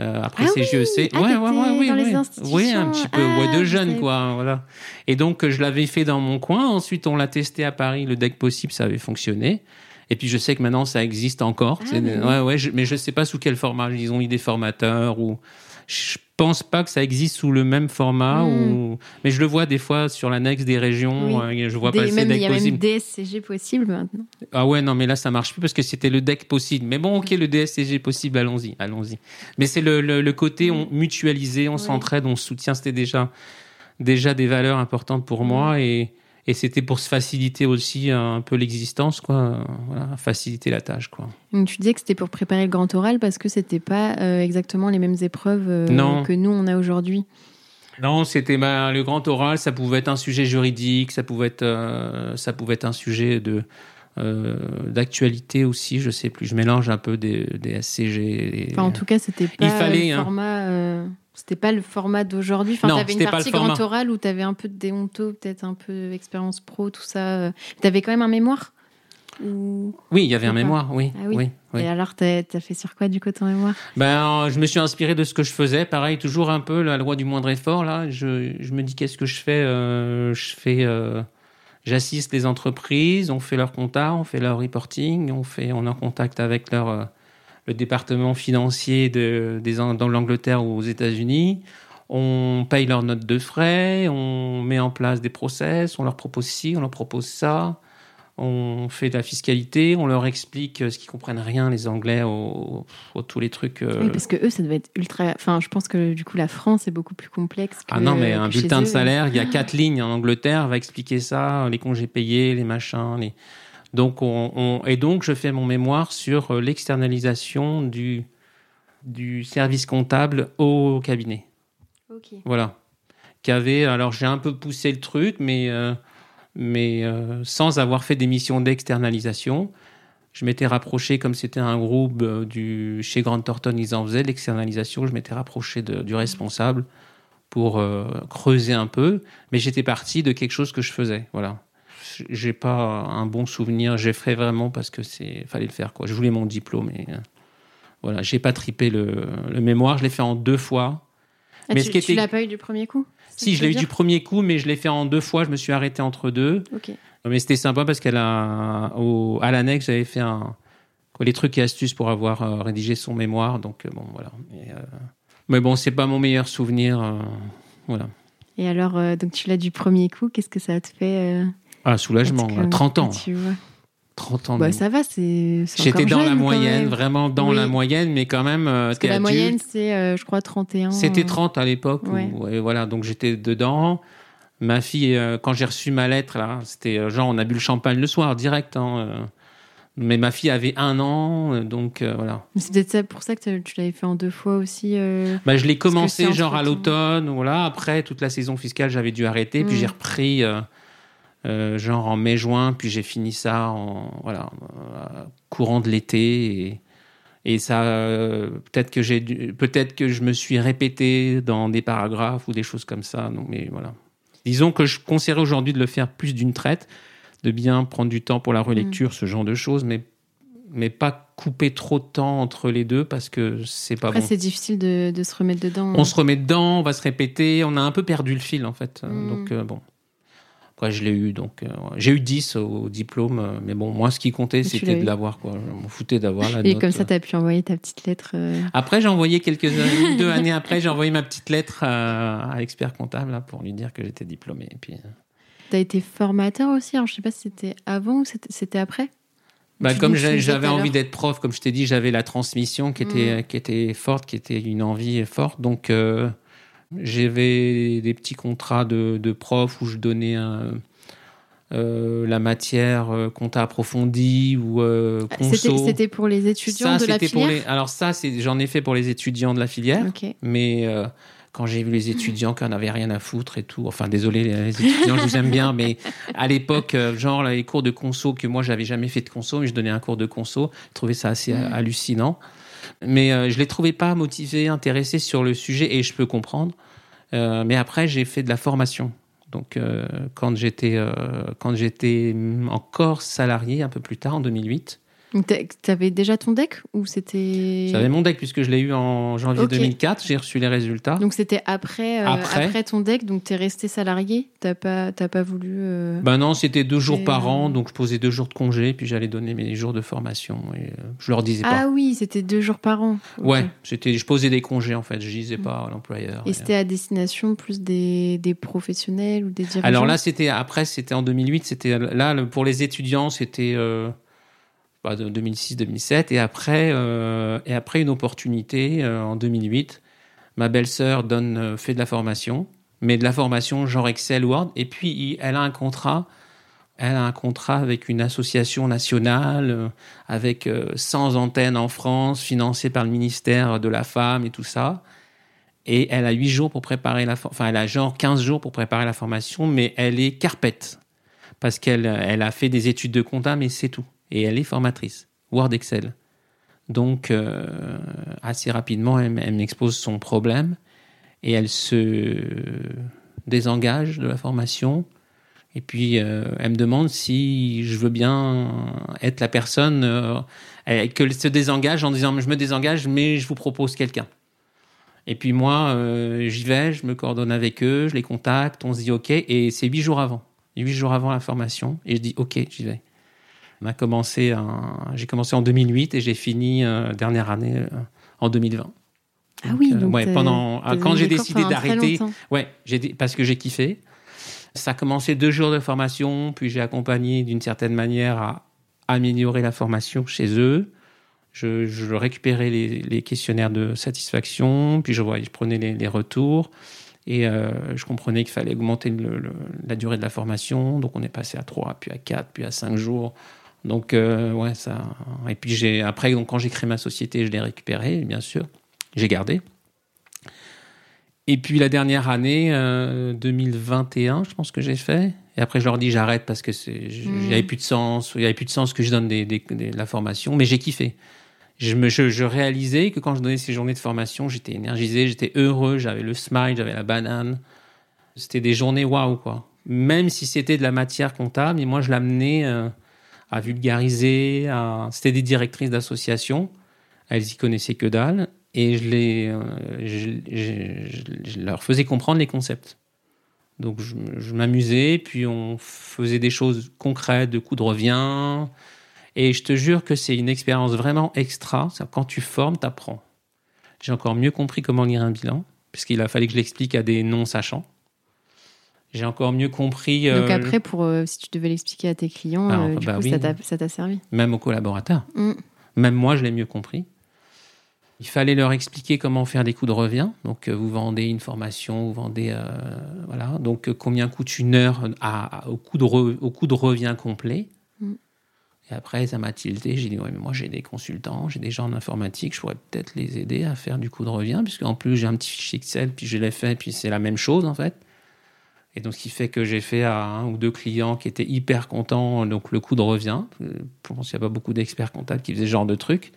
Euh, après, Ah c'est oui JEC. Ah, t'étais dans les institutions. Oui, un petit peu. Ah, ouais, de je jeunes, savais quoi. Voilà. Et donc, je l'avais fait dans mon coin. Ensuite, on l'a testé à Paris. Le deck possible, ça avait fonctionné. Et puis, je sais que maintenant, ça existe encore. Ah, oui. ouais, ouais, je- mais je sais pas sous quel format. Ils ont mis des formateurs ou. Je pense pas que ça existe sous le même format. Hmm. Ou... Mais je le vois des fois sur l'annexe des régions. Oui. euh, je vois Des- passer même, il y a même possible. DSCG possible maintenant. Ah ouais, non, mais là, ça marche plus parce que c'était le deck possible. Mais bon, ok, le DSCG possible, allons-y, allons-y. Mais c'est le, le, le côté on mutualisé, on Oui. s'entraide, on se soutient. C'était déjà, déjà des valeurs importantes pour moi et, et c'était pour se faciliter aussi un peu l'existence, quoi. Voilà, faciliter la tâche, quoi. Donc tu disais que c'était pour préparer le grand oral parce que c'était pas euh, exactement les mêmes épreuves euh, Non. que nous on a aujourd'hui. Non, c'était bah, le grand oral, ça pouvait être un sujet juridique, ça pouvait être, euh, ça pouvait être un sujet de euh, d'actualité aussi, je sais plus. Je mélange un peu des, des SCG. et- Enfin, en tout cas, c'était pas Il fallait, le hein. format. euh, c'était pas le format d'aujourd'hui? Enfin, t'avais une partie grand oral où t'avais un peu de déonto, peut-être un peu expérience pro, tout ça. euh. T'avais quand même un mémoire? Ou- Oui, il y avait un mémoire, oui. Ah oui. oui, oui. Et alors, t'as as fait sur quoi du coup ton mémoire? Ben, euh, je me suis inspiré de ce que je faisais. Pareil, toujours un peu la loi du moindre effort. Là, je, je me dis qu'est-ce que je fais euh, Je fais, euh, j'assiste les entreprises. On fait leur compta, on fait leur reporting, on fait, on est en contact avec leur le département financier de, des dans l'Angleterre ou aux États-Unis. On paye leurs notes de frais, on met en place des process, on leur propose ci, on leur propose ça. On fait de la fiscalité, on leur explique euh, ce qu'ils comprennent rien, les Anglais, aux, aux- tous les trucs. euh, Oui, parce que eux, ça devait être ultra. Enfin, je pense que du coup, la France est beaucoup plus complexe. Que, Ah non, mais un bulletin de salaire, il y a (laughs) quatre lignes en Angleterre, va expliquer ça, les congés payés, les machins. Les... Donc, on, on- Et donc, je fais mon mémoire sur euh, l'externalisation du, du service comptable au cabinet. Voilà. Alors j'ai un peu poussé le truc, mais, euh, mais euh, sans avoir fait des missions d'externalisation. Je m'étais rapproché, comme c'était un groupe du, chez Grant Thornton, ils en faisaient l'externalisation, je m'étais rapproché de- du responsable pour euh, creuser un peu, mais j'étais parti de quelque chose que je faisais. Voilà. J'ai pas un bon souvenir, j'ai fait vraiment parce que c'est fallait le faire quoi. Je voulais mon diplôme et euh, voilà, j'ai pas tripé le, le mémoire, je l'ai fait en deux fois. Ah, Mais tu, ce qui tu était- l'as pas eu du premier coup Si, je l'ai eu du premier coup, mais je l'ai fait en deux fois. Je me suis arrêté entre deux. Ok. Mais c'était sympa parce qu'elle a, au, à l'annexe, j'avais fait un, quoi, les trucs et astuces pour avoir euh, rédigé son mémoire. Donc, euh, bon, voilà. Mais, euh, mais bon, c'est pas mon meilleur souvenir. voilà. Et alors, euh, donc tu l'as du premier coup, qu'est-ce que ça te fait euh, Ah, soulagement. est-ce que- là, 30 ans. Tu vois 30 ans. bah, ça va, c'est. J'étais dans la jeune, moyenne, vraiment dans Oui. la moyenne, mais quand même. euh, Parce que t'es la adulte. moyenne, c'est, euh, je crois, 31. C'était euh, 30 à l'époque. Ouais. ouais, voilà, donc j'étais dedans. Ma fille, euh, quand j'ai reçu ma lettre, là, c'était euh, genre, on a bu le champagne le soir, direct. hein, euh. mais ma fille avait un an, euh, donc euh, voilà. C'est peut-être pour ça que tu- l'avais fait en deux fois aussi. euh, Bah, je l'ai commencé genre à l'automne, voilà. Après, toute la saison fiscale, j'avais dû arrêter. Puis Mm. j'ai repris, euh, genre en mai-juin. Puis j'ai fini ça en voilà, euh, courant de l'été. Et, et ça, euh, peut-être que j'ai, peut-être que je me suis répété dans des paragraphes ou des choses comme ça. Donc, mais voilà. Disons que je conseillerais aujourd'hui de le faire plus d'une traite, de bien prendre du temps pour la relecture, ce genre de choses, mais mais pas couper trop de temps entre les deux parce que c'est pas Après, bon. c'est difficile de, de se remettre dedans. On se remet dedans, on va se répéter. On a un peu perdu le fil, en fait. Mm. Donc, euh, bon. Je l'ai eu. Donc, euh, j'ai eu 10 au diplôme. euh, Mais bon, moi, ce qui comptait, c'était de l'avoir. Quoi. Je m'en foutais d'avoir la Et note. comme ça, tu as pu envoyer ta petite lettre. euh, Après, j'ai envoyé quelques années, (laughs) deux années après, j'ai envoyé ma petite lettre à, l'expert comptable là, pour lui dire que j'étais diplômé. Et puis, euh, Tu as été formateur aussi. Alors, je sais pas si c'était avant ou c'était après. bah, comme j'avais envie d'être prof, comme je t'ai dit, j'avais la transmission qui était, Mm. qui était forte, qui était une envie forte. Donc, euh, J'avais des petits contrats de, de prof où je donnais un, euh, la matière euh, compta approfondie ou euh, conso. C'était pour les étudiants ça, de la filière pour les, alors ça, j'en ai fait pour les étudiants de la filière. Mais euh, quand j'ai vu les étudiants qui en avaient rien à foutre et tout, enfin désolé les, étudiants, je vous aime bien, mais à l'époque, genre les cours de conso que moi j'avais jamais fait de conso, mais je donnais un cours de conso, je trouvais ça assez hallucinant. Mais euh, je les trouvais pas motivés, intéressés sur le sujet et je peux comprendre. Euh, mais après, j'ai fait de la formation. Donc euh, quand j'étais euh, quand j'étais encore salarié un peu plus tard en 2008, Donc, t'a- T'avais déjà ton deck ou c'était. j'avais mon deck puisque je l'ai eu en janvier Ok. 2004, j'ai reçu les résultats. Donc c'était après, euh, Après. après. ton deck, donc t'es resté salarié. T'as pas, t'as pas voulu. euh, Ben non, c'était deux jours par euh, an, donc je posais deux jours de congé, puis j'allais donner mes jours de formation et euh, je leur disais Ah pas. oui, c'était deux jours par an. Ok. Ouais, c'était, je posais des congés en fait, je disais pas à l'employeur. Et Et, c'était à destination plus des, des professionnels ou des dirigeants? Alors là, c'était après, c'était en 2008, c'était là pour les étudiants, c'était euh, bah, de 2006-2007, et après, euh, et après une opportunité euh, en 2008, ma belle-sœur donne euh, fait de la formation, mais de la formation genre Excel Word, et puis elle a un contrat. Elle a un contrat avec une association nationale, avec euh, 100 antennes en France, financée par le ministère de la Femme et tout ça. Et elle a 8 jours pour préparer la enfin elle a genre 15 jours pour préparer la formation, mais elle est carpette parce qu'elle elle a fait des études de compta, mais c'est tout. Et elle est formatrice, Word Excel. Donc euh, assez rapidement, elle, m'expose son problème et elle se désengage de la formation. Et puis euh, elle me demande si je veux bien être la personne euh, elle- qu'elle se désengage en disant je me désengage, mais je vous propose quelqu'un. Et puis moi, euh, j'y vais, je me coordonne avec eux, je les contacte, on se dit OK, et c'est huit jours avant, huit jours avant la formation, et je dis OK, j'y vais. On a commencé, en- j'ai commencé en 2008 et j'ai fini euh, dernière année euh, en 2020. Ah oui, euh, donc ouais, pendant t'as quand j'ai décidé d'arrêter, ouais, parce que j'ai kiffé. Ça a commencé deux jours de formation, puis j'ai accompagné d'une certaine manière à améliorer la formation chez eux. Je, je récupérais les, les questionnaires de satisfaction, puis je, voyais, je prenais les, les retours et euh, je comprenais qu'il fallait augmenter le- le- la durée de la formation. Donc on est passé à 3, puis à 4, puis à 5 jours. Donc euh, ouais, ça. Et puis j'ai après, donc, quand j'ai créé ma société, je l'ai récupéré, bien sûr. J'ai gardé. Et puis la dernière année, euh, 2021, je pense que j'ai fait. Et après, je leur dis j'arrête parce que Mm. il n'y avait plus de sens. Il n'y avait plus de sens que je donne des, des- des- de la formation. Mais j'ai kiffé. Je, me, je, je réalisais que quand je donnais ces journées de formation, j'étais énergisé, j'étais heureux, j'avais le smile, j'avais la banane. C'était des journées waouh, quoi. Même si c'était de la matière comptable, mais moi, je l'amenais euh, à vulgariser. À... C'était des directrices d'associations. Elles y connaissaient que dalle. Et je, les, euh, je, leur faisais comprendre les concepts. Donc, je, je m'amusais, puis on faisait des choses concrètes, de coups de revient. Et je te jure que c'est une expérience vraiment extra. Quand tu formes, tu apprends. J'ai encore mieux compris comment lire un bilan, puisqu'il a fallu que je l'explique à des non-sachants. J'ai encore mieux compris, Donc euh, après, pour, euh, si tu devais l'expliquer à tes clients, euh, du bah coup, oui. ça t'a- servi. même aux collaborateurs. Mm. Même moi, je l'ai mieux compris. Il fallait leur expliquer comment faire des coups de revient. Donc, vous vendez une formation, vous vendez, voilà. Donc, combien coûte une heure à, à- au, coup de re- au coup de revient complet. Mm. Et après, ça m'a tilté. J'ai dit, ouais, mais moi, j'ai des consultants, j'ai des gens en informatique, je pourrais peut-être les aider à faire du coup de revient, puisque en plus, j'ai un petit fichier Excel, puis je l'ai fait, puis c'est la même chose, en fait. Et donc, ce qui fait que j'ai fait à un ou deux clients qui étaient hyper contents, donc le coup de revient. Euh, Je pense qu'il n'y a pas beaucoup d'experts comptables qui faisaient ce genre de trucs.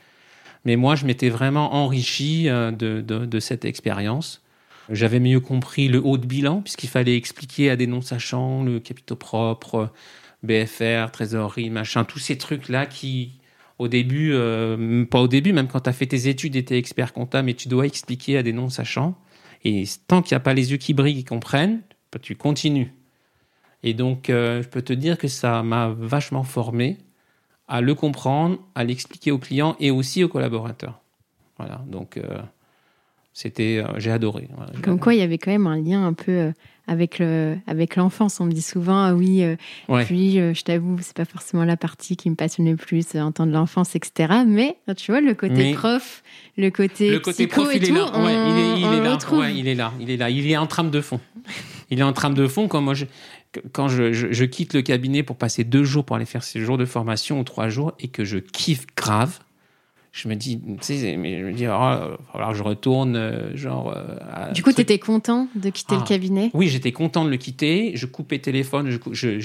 Mais moi, je m'étais vraiment enrichi euh, de, cette expérience. J'avais mieux compris le haut de bilan, puisqu'il fallait expliquer à des non-sachants le capitaux propre, BFR, trésorerie, machin, tous ces trucs-là qui, au début, euh, pas au début, même quand tu as fait tes études et tu es expert comptable, mais tu dois expliquer à des non-sachants. Et tant qu'il n'y a pas les yeux qui brillent, qui comprennent, tu continues. Et donc, euh, je peux te dire que ça m'a vachement formé à le comprendre, à l'expliquer aux clients et aussi aux collaborateurs. Voilà, donc euh, c'était, euh, j'ai adoré. Voilà, Comme quoi, il y avait quand même un lien un peu avec le avec l'enfance. On me dit souvent ah oui, euh, puis euh, je t'avoue, c'est pas forcément la partie qui me passionne le plus, en temps de l'enfance, etc. Mais tu vois le côté prof, le côté le côté prof, il est là. il est, il est là. il est là. Il est là. Il est en trame de fond. Il est en trame de fond quand moi je quand je, je, quitte le cabinet pour passer deux jours pour aller faire ces jours de formation ou trois jours et que je kiffe grave, je me dis, tu sais, mais je me dis, alors oh, je retourne, euh, genre. Euh, du coup, tu étais content de quitter le ah. cabinet? Oui, j'étais content de le quitter. Je coupais téléphone, je, je,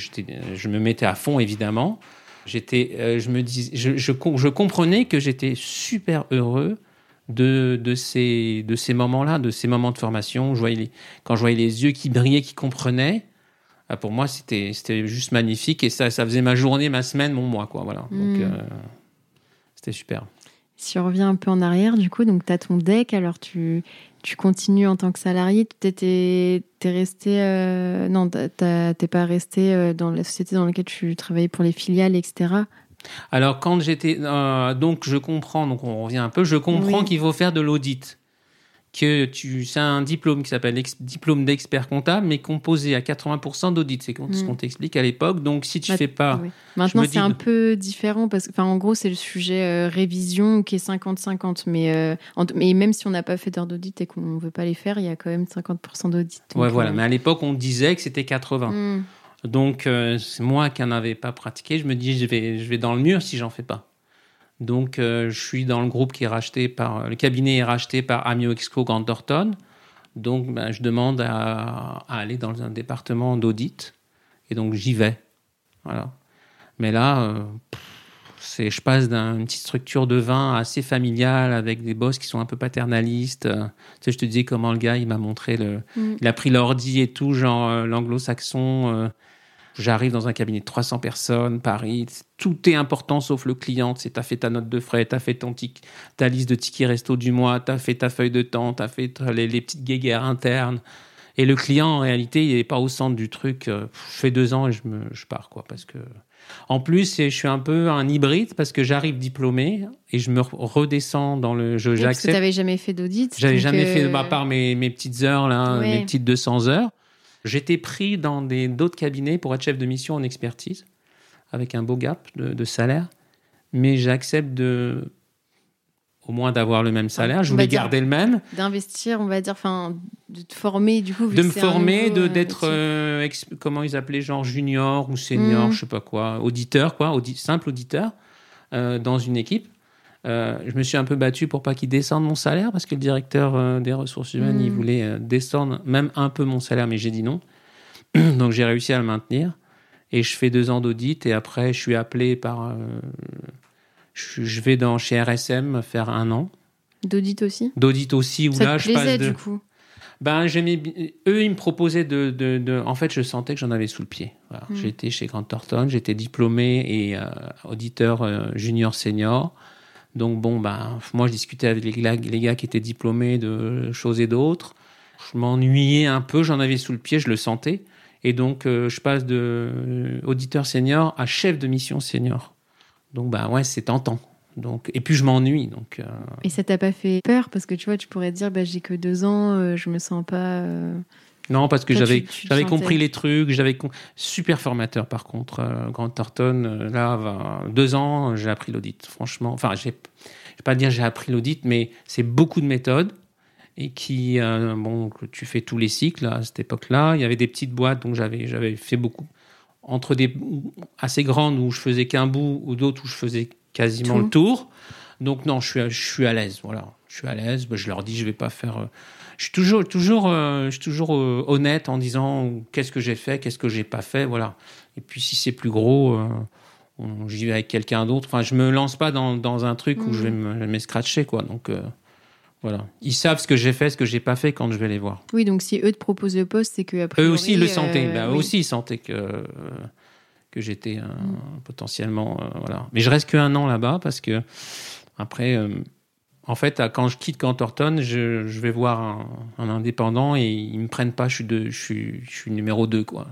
je me mettais à fond, évidemment. J'étais, euh, je me dis, je, je, je comprenais que j'étais super heureux de, de ces, de ces moments-là, de ces moments de formation. Je voyais quand je voyais les yeux qui brillaient, qui comprenaient. Pour moi, c'était, c'était juste magnifique et ça, ça faisait ma journée, ma semaine, mon mois, quoi. Voilà. Donc, hmm. c'était super. Si on revient un peu en arrière, du coup, donc tu as ton deck, alors tu, tu continues en tant que salarié. Tu es resté. Euh, non, t'es pas resté euh, dans la société dans laquelle tu travaillais pour les filiales, etc. Alors, quand j'étais. Euh, donc, je comprends, donc on revient un peu, je comprends qu'il faut faire de l'audit que tu c'est un diplôme qui s'appelle diplôme d'expert comptable mais composé à 80% d'audit c'est ce mm. qu'on t'explique à l'époque. Donc si tu ne fais pas maintenant c'est un peu différent parce que en gros c'est le sujet euh, révision qui est 50-50 mais euh, mais même si on n'a pas fait d'heures d'audit et qu'on ne veut pas les faire il y a quand même 50% d'audit ouais voilà. euh, mais à l'époque on disait que c'était 80 mm. donc c'est moi qui n'en avais pas pratiqué. Je me dis je vais je vais dans le mur si j'en fais pas donc, euh, je suis dans le groupe qui est racheté par. Le cabinet est racheté par Amio Exco Grand Thornton. Donc, ben, je demande à, aller dans un département d'audit. Et donc, j'y vais. Voilà. Mais là, euh, c'est, je passe d'une petite structure de vin assez familiale avec des boss qui sont un peu paternalistes. tu sais, je te disais comment le gars, il m'a montré le. Mm. Il a pris l'ordi et tout, genre euh, l'anglo-saxon J'arrive dans un cabinet de 300 personnes, Paris, tout est important sauf le client. Tu as fait ta note de frais, tu as fait ton ta liste de tickets resto du mois, tu as fait ta feuille de temps, tu as fait les, petites guéguerres internes. Et le client, en réalité, il n'est pas au centre du truc. Euh, je fais deux ans et je, me, je pars, quoi. Parce que. En plus, je suis un peu un hybride parce que j'arrive diplômé et je me redescends dans le. Je, oui, parce que tu n'avais jamais fait d'audit. J'avais jamais fait, euh, à part mes, mes petites heures, là, mes petites 200 heures. J'étais pris dans d'autres cabinets pour être chef de mission en expertise, avec un beau gap de, salaire, mais j'accepte de au moins d'avoir le même salaire. Je voulais garder le même. D'investir, on va dire, enfin, de te former, du coup. de me former, de d'être, euh, comment ils appelaient, genre junior ou senior, je mm. je sais pas quoi, auditeur, quoi, simple auditeur, euh, dans une équipe. Euh, je me suis un peu battu pour pas qu'il descende mon salaire parce que le directeur euh, des ressources humaines, il hmm. voulait euh, descendre même un peu mon salaire, mais j'ai dit non. (clears throat) Donc j'ai réussi à le maintenir. Et je fais deux ans d'audit et après je suis appelé par. je vais dans chez RSM faire un an. D'audit aussi? D'audit aussi où là je passe de. du coup? Ben j'aimais. Eux ils me proposaient de, de, de, En fait je sentais que j'en avais sous le pied. Hmm. J'étais chez Grant Thornton, j'étais diplômé et auditeur junior senior. Donc bon, ben, moi je discutais avec les gars, les qui étaient diplômés de choses et d'autres. Je m'ennuyais un peu, j'en avais sous le pied, je le sentais. Et donc euh, je passe de euh, auditeur senior à chef de mission senior. Donc ben ouais, c'est tentant. Donc, et puis je m'ennuie. Donc, euh. Et ça t'a pas fait peur? Parce que tu vois, tu pourrais dire, bah, j'ai que deux ans, je me sens pas. Non, parce que j'avais j'avais compris les trucs, j'avais super formateur par contre. Euh, Grant Thornton, euh, là, deux ans, j'ai appris l'audit. Franchement, enfin, je vais pas dire j'ai appris l'audit, mais c'est beaucoup de méthodes et qui, euh, bon, tu fais tous les cycles à cette époque-là. Il y avait des petites boîtes, donc j'avais j'avais fait beaucoup entre des assez grandes où je faisais qu'un bout ou d'autres où je faisais quasiment le tour. Donc non, je suis je suis à l'aise, voilà. Je suis à l'aise. je leur dis, je vais pas faire je suis toujours, toujours, euh, je suis toujours euh, honnête en disant qu'est-ce que j'ai fait, qu'est-ce que j'ai pas fait, voilà. Et puis si c'est plus gros, euh, j'y vais avec quelqu'un d'autre. Enfin, je me lance pas dans, dans un truc où je vais mmh. m'escratcher, quoi. Donc voilà, ils savent ce que j'ai fait, ce que j'ai pas fait quand je vais les voir. Oui, donc si eux te proposent le poste, c'est que eux aussi ils le sentaient. Bah, eux aussi ils sentaient que que j'étais mmh. potentiellement voilà. Mais je reste que un an là-bas parce que après en fait, quand je quitte Cantorton, je, je vais voir un, indépendant et ils me prennent pas. Je suis, de, je suis, je suis numéro 2, quoi.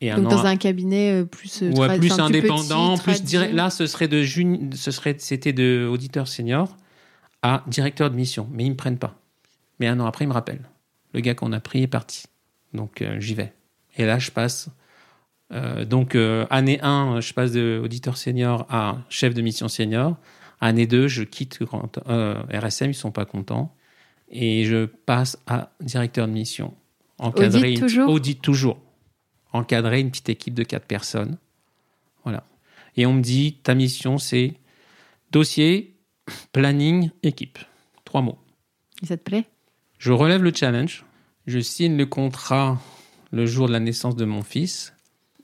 Et Donc dans un cabinet euh, plus euh, ouais, plus indépendant, plus direct. Là, ce serait de ce serait c'était de auditeur senior à directeur de mission, mais ils me prennent pas. Mais un an après, ils me rappellent. Le gars qu'on a pris est parti. Donc euh, j'y vais. Et là, je passe. euh, donc euh, année 1, je passe de auditeur senior à chef de mission senior. Année 2, je quitte euh, RSM, ils sont pas contents. Et je passe à directeur de mission. Encadrer Audit une- toujours Audit toujours. Encadrer une petite équipe de quatre personnes. Voilà. Et on me dit, ta mission, c'est dossier, planning, équipe. Trois mots. Et ça te plaît? Je relève le challenge. Je signe le contrat le jour de la naissance de mon fils.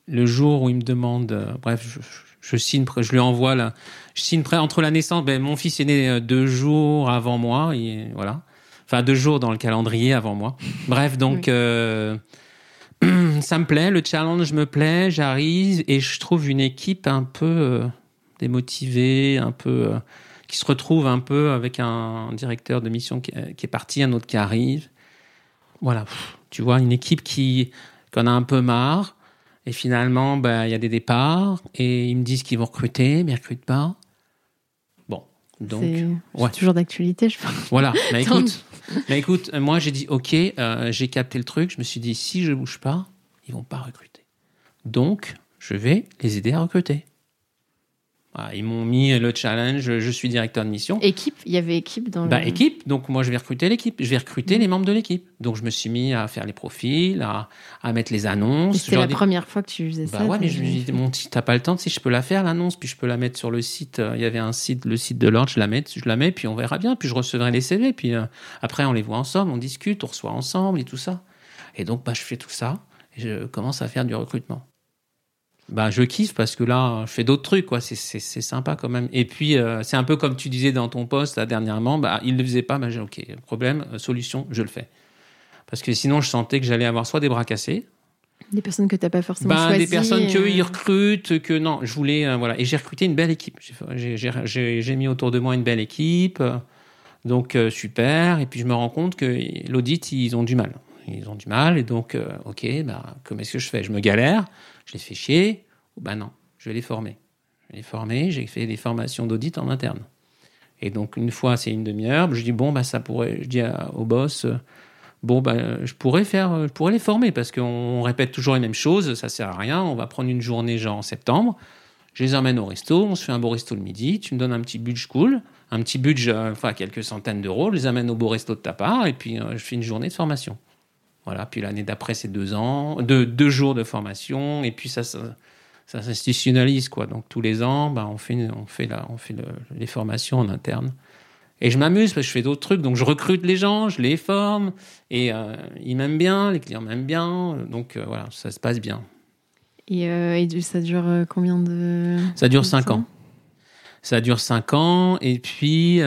Le jour où il me demande, euh, bref, je, je signe, je lui envoie là. Je signe près entre la naissance. Ben, mon fils est né euh, deux jours avant moi. Et voilà. Enfin, deux jours dans le calendrier avant moi. Bref, donc, euh, (clears throat) ça me plaît. Le challenge me plaît. J'arrive et je trouve une équipe un peu euh, démotivée, un peu. euh, qui se retrouve un peu avec un directeur de mission qui, qui est parti, un autre qui arrive. Voilà, tu vois, une équipe qui qu'on a un peu marre. Et finalement, ben, il y a des départs et ils me disent qu'ils vont recruter, mais ils recrutent pas. Bon, donc C'est ouais. toujours d'actualité, je pense. voilà. (laughs) Mais écoute, mais écoute, moi j'ai dit ok, euh, j'ai capté le truc. Je me suis dit si je bouge pas, ils vont pas recruter. Donc je vais les aider à recruter. Voilà, ils m'ont mis le challenge. Je suis directeur de mission. Équipe, il y avait équipe dans Bah, le... équipe, donc moi je vais recruter l'équipe, je vais recruter Mhm. les membres de l'équipe. Donc je me suis mis à faire les profils, à, à mettre les annonces. C'était la des- première fois que tu faisais Bah ça. ouais, mais je me dis, mon si t'as pas le temps, si je peux la faire l'annonce, puis je peux la mettre sur le site. euh, Il y avait un site, le site de l'ordre, je la mets, je la mets, puis on verra bien, puis je recevrai les CV, puis euh, après on les voit ensemble, on discute, on reçoit ensemble et tout ça. Et donc bah je fais tout ça, et je commence à faire du recrutement. Bah je kiffe parce que là je fais d'autres trucs quoi, c'est sympa quand même. Et puis euh, c'est un peu comme tu disais dans ton poste là, dernièrement, bah il le faisait pas, bah j'ai ok problème, euh, solution, je le fais. Parce que sinon je sentais que j'allais avoir soit des bras cassés, Des personnes que t'as pas forcément ben, choisies. des personnes que euh, ils recrutent, que non, je voulais euh, voilà et j'ai recruté une belle équipe. J'ai- J'ai j'ai- j'ai mis autour de moi une belle équipe, donc euh, super. Et puis je me rends compte que l'audit ils ont du mal, ils ont du mal et donc euh, ok, bah comment est-ce que je fais? Je me galère, je les fais chier. ou Ben non, je vais les former. Je vais les former. J'ai fait des formations d'audit en interne. Et donc une fois c'est une demi-heure, je dis bon bah ça pourrait, je dis au boss. euh, Bon, ben, je pourrais faire, je pourrais les former parce qu'on répète toujours les mêmes choses, ça sert à rien. On va prendre une journée genre en septembre. Je les emmène au resto, on se fait un beau resto le midi. Tu me donnes un petit budget cool, un petit budget, euh, enfin quelques centaines d'euros. Je les amène au beau resto de ta part et puis je fais une journée de formation. Voilà. Puis l'année d'après c'est deux ans, deux, deux jours de formation et puis ça, ça, ça s'institutionnalise quoi. Donc tous les ans, ben, on fait, une- on fait la, on fait le- les formations en interne. Et je m'amuse parce que je fais d'autres trucs. Donc je recrute les gens, je les forme et euh, ils m'aiment bien, les clients m'aiment bien. Donc euh, voilà, ça se passe bien. Et, euh, et ça dure combien de. Ça dure de cinq temps? ans. Ça dure cinq ans et puis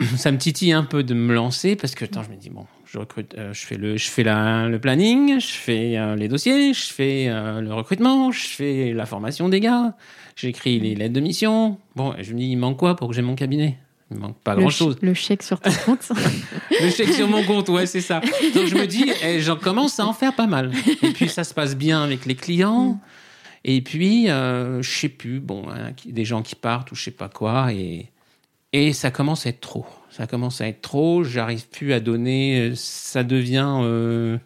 (clears throat) ça me titille un peu de me lancer parce que attends, je me dis bon, je recrute, euh, je fais le, je fais la, le planning, je fais euh, les dossiers, je fais euh, le recrutement, je fais la formation des gars, j'écris les lettres de mission. Bon, je me dis il manque quoi pour que j'ai mon cabinet? Il manque pas Le grand ch- chose. Le chèque sur ton compte. (laughs) Le chèque sur mon compte, ouais, c'est ça. Donc je me dis, eh, j'en commence à en faire pas mal. Et puis ça se passe bien avec les clients. Et puis, je sais plus, bon, hein, des gens qui partent ou je sais pas quoi. Et, et ça commence à être trop. Ça commence à être trop. J'arrive plus à donner. euh, Ça devient. euh,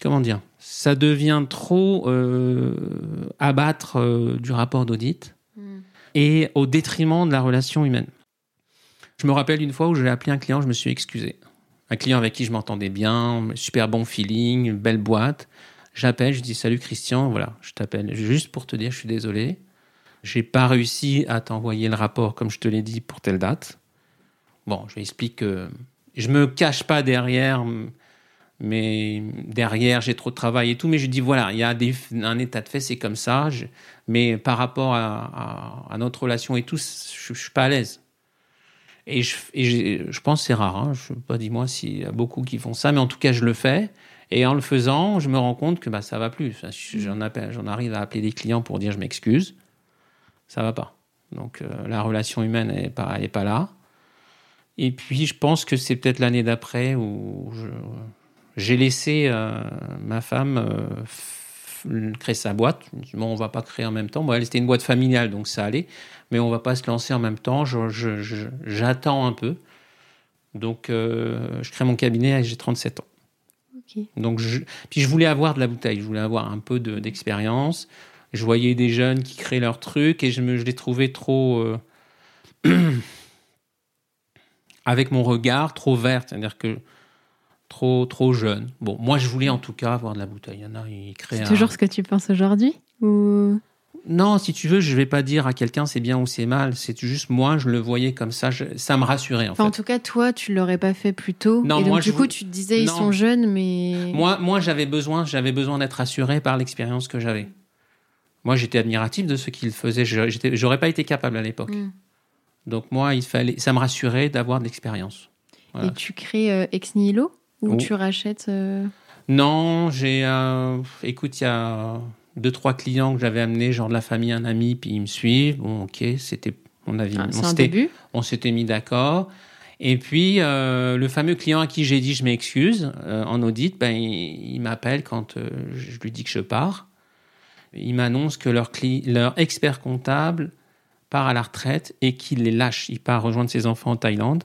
comment dire Ça devient trop euh, abattre euh, du rapport d'audit et au détriment de la relation humaine. Je me rappelle une fois où j'ai appelé un client, je me suis excusé. Un client avec qui je m'entendais bien, super bon feeling, belle boîte. J'appelle, je dis salut Christian, voilà, je t'appelle juste pour te dire je suis désolé. J'ai pas réussi à t'envoyer le rapport comme je te l'ai dit pour telle date. Bon, je lui explique que je me cache pas derrière, mais derrière j'ai trop de travail et tout. Mais je dis voilà, il y a un état de fait, c'est comme ça. Mais par rapport à, notre relation et tout, je, je suis pas à l'aise. Et je, et je pense c'est rare. Hein. Je sais pas, dis-moi s'il y a beaucoup qui font ça, mais en tout cas, je le fais. Et en le faisant, je me rends compte que bah, ça va plus. J'en arrive à appeler des clients pour dire je m'excuse. Ça va pas. Donc euh, la relation humaine n'est pas, elle est pas là. Et puis je pense que c'est peut-être l'année d'après où j'ai laissé euh, ma femme euh, créer sa boîte. Je me Bon, on va pas créer en même temps. Bon, elle c'était une boîte familiale, donc ça allait. Mais on va pas se lancer en même temps. Je- je- je- J'attends un peu. Donc euh, je crée mon cabinet et j'ai 37 ans. Donc, je, puis je voulais avoir de la bouteille, je voulais avoir un peu d'expérience. Je voyais des jeunes qui créaient leur truc et je, me, je les trouvais trop. Euh, (clears throat) avec mon regard trop vert, c'est-à-dire que trop trop jeune. Bon, moi je voulais en tout cas avoir de la bouteille. Il y en a, ils créent. C'est toujours ce que tu penses aujourd'hui ou? Non, si tu veux, je vais pas dire à quelqu'un c'est bien ou c'est mal. C'est juste moi, je le voyais comme ça. ça me rassurait en fait. En tout cas, toi, tu l'aurais pas fait plus tôt. Non, et donc, moi, du coup, tu te disais ils sont jeunes, mais moi, moi, j'avais besoin, j'avais besoin d'être rassuré par l'expérience que j'avais. Moi, j'étais admiratif de ce qu'ils faisaient. J'aurais pas été capable à l'époque. Hmm. Donc moi, il fallait, ça me rassurait d'avoir de l'expérience. Et tu crées euh, ex nihilo ou tu rachètes euh Non, j'ai, euh, écoute, il y a deux trois clients que j'avais amenés, genre de la famille, un ami, puis ils me suivent. Bon, ok, c'était on avait, ah, on s'était, on s'était mis d'accord. Et puis euh, le fameux client à qui j'ai dit je m'excuse euh, en audit, ben il, m'appelle quand euh, je lui dis que je pars. Il m'annonce que leur, expert comptable part à la retraite et qu'il les lâche. Il part rejoindre ses enfants en Thaïlande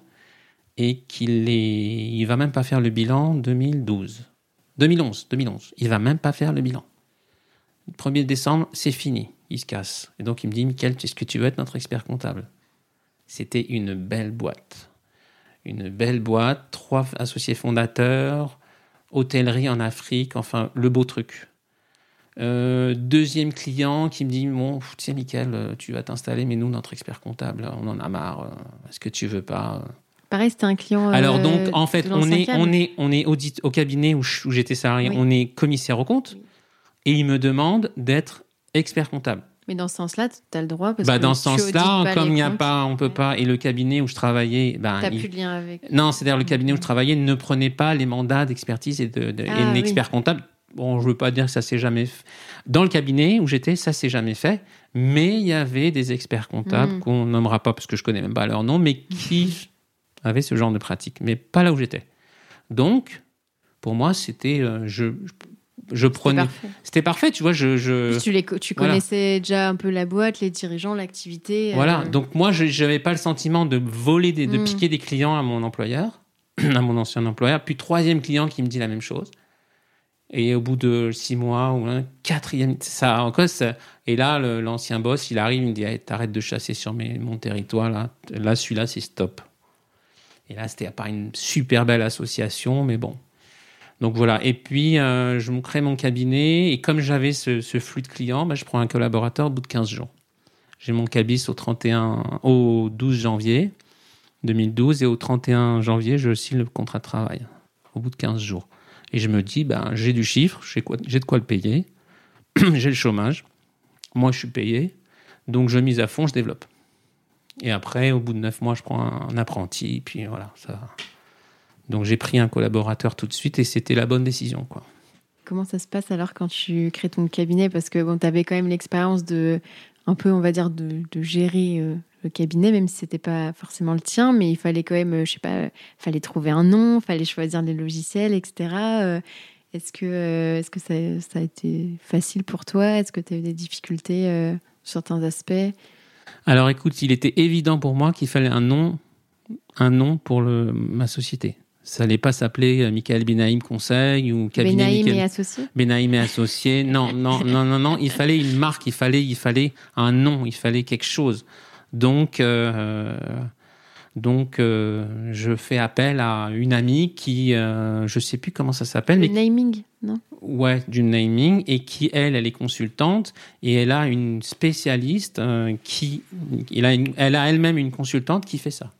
et qu'il les, va même pas faire le bilan 2012, 2011, 2011. Il va même pas faire le bilan. 1er décembre, c'est fini. Il se casse. Et donc, il me dit, Michael, est-ce que tu veux être notre expert comptable? C'était une belle boîte. Une belle boîte, trois associés fondateurs, hôtellerie en Afrique, enfin, le beau truc. Euh, deuxième client qui me dit Bon, tu sais, Michael, euh, tu vas t'installer, mais nous, notre expert comptable, on en a marre. Euh, est-ce que tu veux pas Pareil, c'était un client. Alors, donc, en fait, on est, on, est, on est audit au cabinet où j'étais salarié, on est commissaire au compte et il me demande d'être expert comptable. Mais dans ce sens-là, tu as le droit parce bah, que dans ce sens-là, comme il n'y a pas, on peut pas, et le cabinet où je travaillais, ben, t'as plus de lien avec. Non, c'est-à-dire le cabinet où je travaillais ne prenait pas les mandats d'expertise et de, de ah, comptable. Bon, je veux pas dire que ça s'est jamais fait. Dans le cabinet où j'étais, ça s'est jamais fait, mais il y avait des experts comptables hmm. qu'on nommera pas parce que je connais même pas leur nom, mais qui (laughs) avaient ce genre de pratique, mais pas là où j'étais. Donc, pour moi, c'était, euh, je, je prenais. C'était parfait. tu vois. Je, je... Tu, les, tu connaissais déjà un peu la boîte, les dirigeants, l'activité. Euh. Voilà. Donc moi, je n'avais pas le sentiment de voler, des, de hmm. piquer des clients à mon employeur, (clears throat) à mon ancien employeur. Puis troisième client qui me dit la même chose. Et au bout de six mois ou un quatrième, ça encore. Et là, l'ancien boss, il arrive, il me dit "T'arrêtes de chasser sur mes, mon territoire là. Là, celui-là, c'est stop." Et là, c'était pas une super belle association, mais bon, donc voilà. Et puis, euh, je me crée mon cabinet. Et comme j'avais ce, flux de clients, bah, je prends un collaborateur au bout de 15 jours. J'ai mon cabis au, 31, au 12 janvier 2012. Et au 31 janvier, je signe le contrat de travail. Au bout de 15 jours. Et je me dis, ben, j'ai du chiffre, j'ai de quoi le payer. (clears throat) j'ai le chômage. Moi, je suis payé. Donc, je mise à fond, je développe. Et après, au bout de 9 mois, je prends un apprenti. Puis voilà, ça. Donc j'ai pris un collaborateur tout de suite et c'était la bonne décision. Quoi. Comment ça se passe alors quand tu crées ton cabinet? Parce que bon, tu avais quand même l'expérience de, un peu, on va dire, de, gérer euh, le cabinet, même si c'était pas forcément le tien, mais il fallait quand même, euh, je sais pas, fallait trouver un nom, fallait choisir les logiciels, etc. Euh, est-ce que, est-ce que ça, ça, a été facile pour toi? Est-ce que tu as eu des difficultés sur certains aspects? Alors écoute, il était évident pour moi qu'il fallait un nom, un nom pour le, ma société. Ça n'allait pas s'appeler euh, Michael Benaïm Conseil ou cabinet Benaïm et associé. Benaïm et associé. Non, non, non, non, non. Il fallait une marque. Il fallait, il fallait un nom. Il fallait quelque chose. Donc, euh, donc, euh, je fais appel à une amie qui, euh, je sais plus comment ça s'appelle. Du naming, non? Ouais, du naming et qui elle, elle est consultante et elle a une spécialiste qui, elle a, elle a elle-même une consultante qui fait ça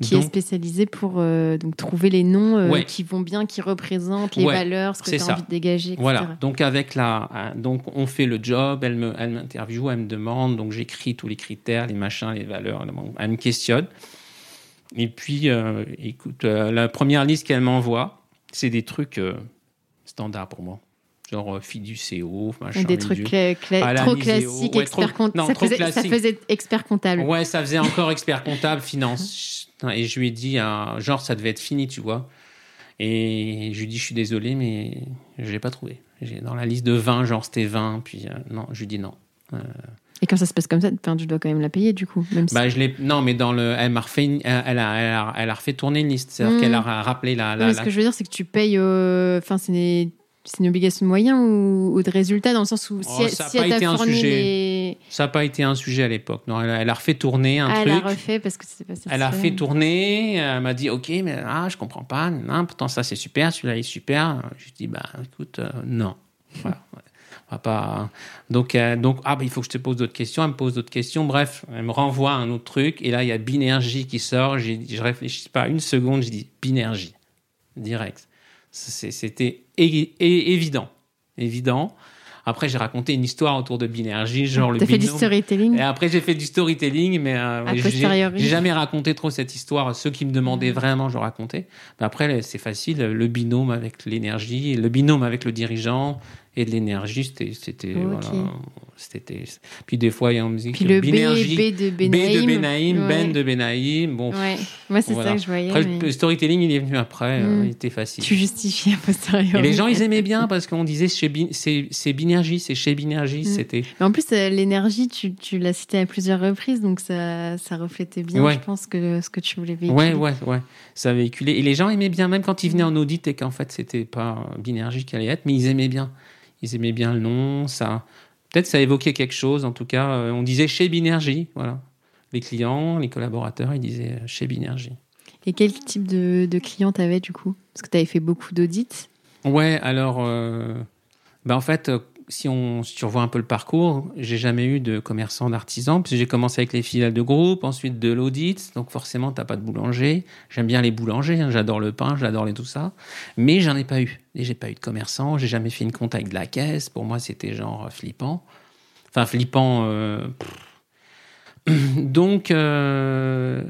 qui est spécialisé pour euh, donc, trouver les noms euh, qui vont bien, qui représentent les valeurs, ce que tu as envie de dégager, etc. Voilà, donc avec la, euh, donc on fait le job, elle me, elle m'interviewe, elle me demande, donc j'écris tous les critères, les machins, les valeurs, elle me questionne. Et puis, écoute, la première liste qu'elle m'envoie, c'est des trucs standards pour moi genre fiducéo, machin. Des trucs trop classiques, expert comptable. Ça, faisait, ça faisait expert comptable. Ouais, ça faisait encore expert comptable, finance. Et je lui ai dit, genre, ça devait être fini, tu vois. Et je lui ai dit, je suis désolé, mais je l'ai pas trouvé. Dans la liste de 20, genre, c'était 20. Puis euh, non, je lui ai dit non. Euh, Et quand ça se passe comme ça, tu dois quand même la payer du coup. Même si... Bah, je. Non, mais dans le, elle m'a refait, une- elle a, elle a, elle a refait tourner une liste. C'est-à-dire Mm. qu'elle a rappelé la. Ouais, la, mais ce la- que je veux dire, c'est que tu payes. euh, Enfin, c'est. C'est une obligation de moyens ou, ou de résultat dans le sens où si, Oh, elle- ça a si pas elle t'a été un fourni sujet. les. Ça n'a pas été un sujet à l'époque. Non, elle a, elle a refait tourner un Ah, elle a truc. refait parce que c'était pas Elle a fait tourner, elle m'a dit ok mais ah je comprends pas, non, pourtant ça c'est super, celui-là il est super. Je lui dis bah écoute euh, non, voilà, (laughs) ouais. On va pas. Donc euh, donc ah bah il faut que je te pose d'autres questions, elle me pose d'autres questions, bref, elle me renvoie à un autre truc et là il y a Binergie qui sort, je réfléchis pas une seconde, je dis Binergie direct. C'était évident, évident. Après j'ai raconté une histoire autour de Binergie, genre le T'as fait du binôme. storytelling Et après, j'ai fait du storytelling, mais euh, j'ai- jamais raconté trop cette histoire. Ceux qui me demandaient vraiment, je racontais. Mais après, c'est facile. Le binôme avec l'énergie, le binôme avec le dirigeant et de l'énergie, c'était, c'était, Ok. voilà, c'était. Puis des fois, il y a une musique. Puis le B, B de B Benaïm. de Benaïm, Ouais. Ben de Benaïm. Bon, Ouais, moi c'est Voilà. ça que je voyais. après, mais le storytelling, il est venu après. Mm. euh, il était facile. Tu justifies a posteriori. Et les gens, ils aimaient bien parce qu'on disait c'est, Binergie, c'est chez Binergie. Mm. C'était. Mais en plus, euh, l'énergie, tu, tu l'as cité à plusieurs reprises, donc ça, ça reflétait bien, Ouais. je pense, que ce que tu voulais véhiculer. Ouais, ouais, ouais. Ça véhiculait. Et les gens aimaient bien, même quand ils venaient en audit et qu'en fait, c'était pas Binergie qui allait être, mais ils aimaient bien. Ils aimaient bien le nom, ça. Peut-être ça évoquait quelque chose, en tout cas. euh, On disait chez Binergie, voilà. Les clients, les collaborateurs, ils disaient euh, chez Binergie. Et quel type de, de client t'avais du coup? Parce que tu avais fait beaucoup d'audits. Ouais, alors, euh, bah en fait, euh, si on revois un peu le parcours, j'ai jamais eu de commerçant d'artisan, puis j'ai commencé avec les filiales de groupe, ensuite de l'audit, donc forcément, t'as pas de boulanger. J'aime bien les boulangers, hein, j'adore le pain, j'adore les tout ça, mais j'en ai pas eu. Et j'ai pas eu de commerçant, j'ai jamais fait une compte avec de la caisse. Pour moi, c'était genre flippant. Enfin, flippant. euh, (clears throat) donc. euh,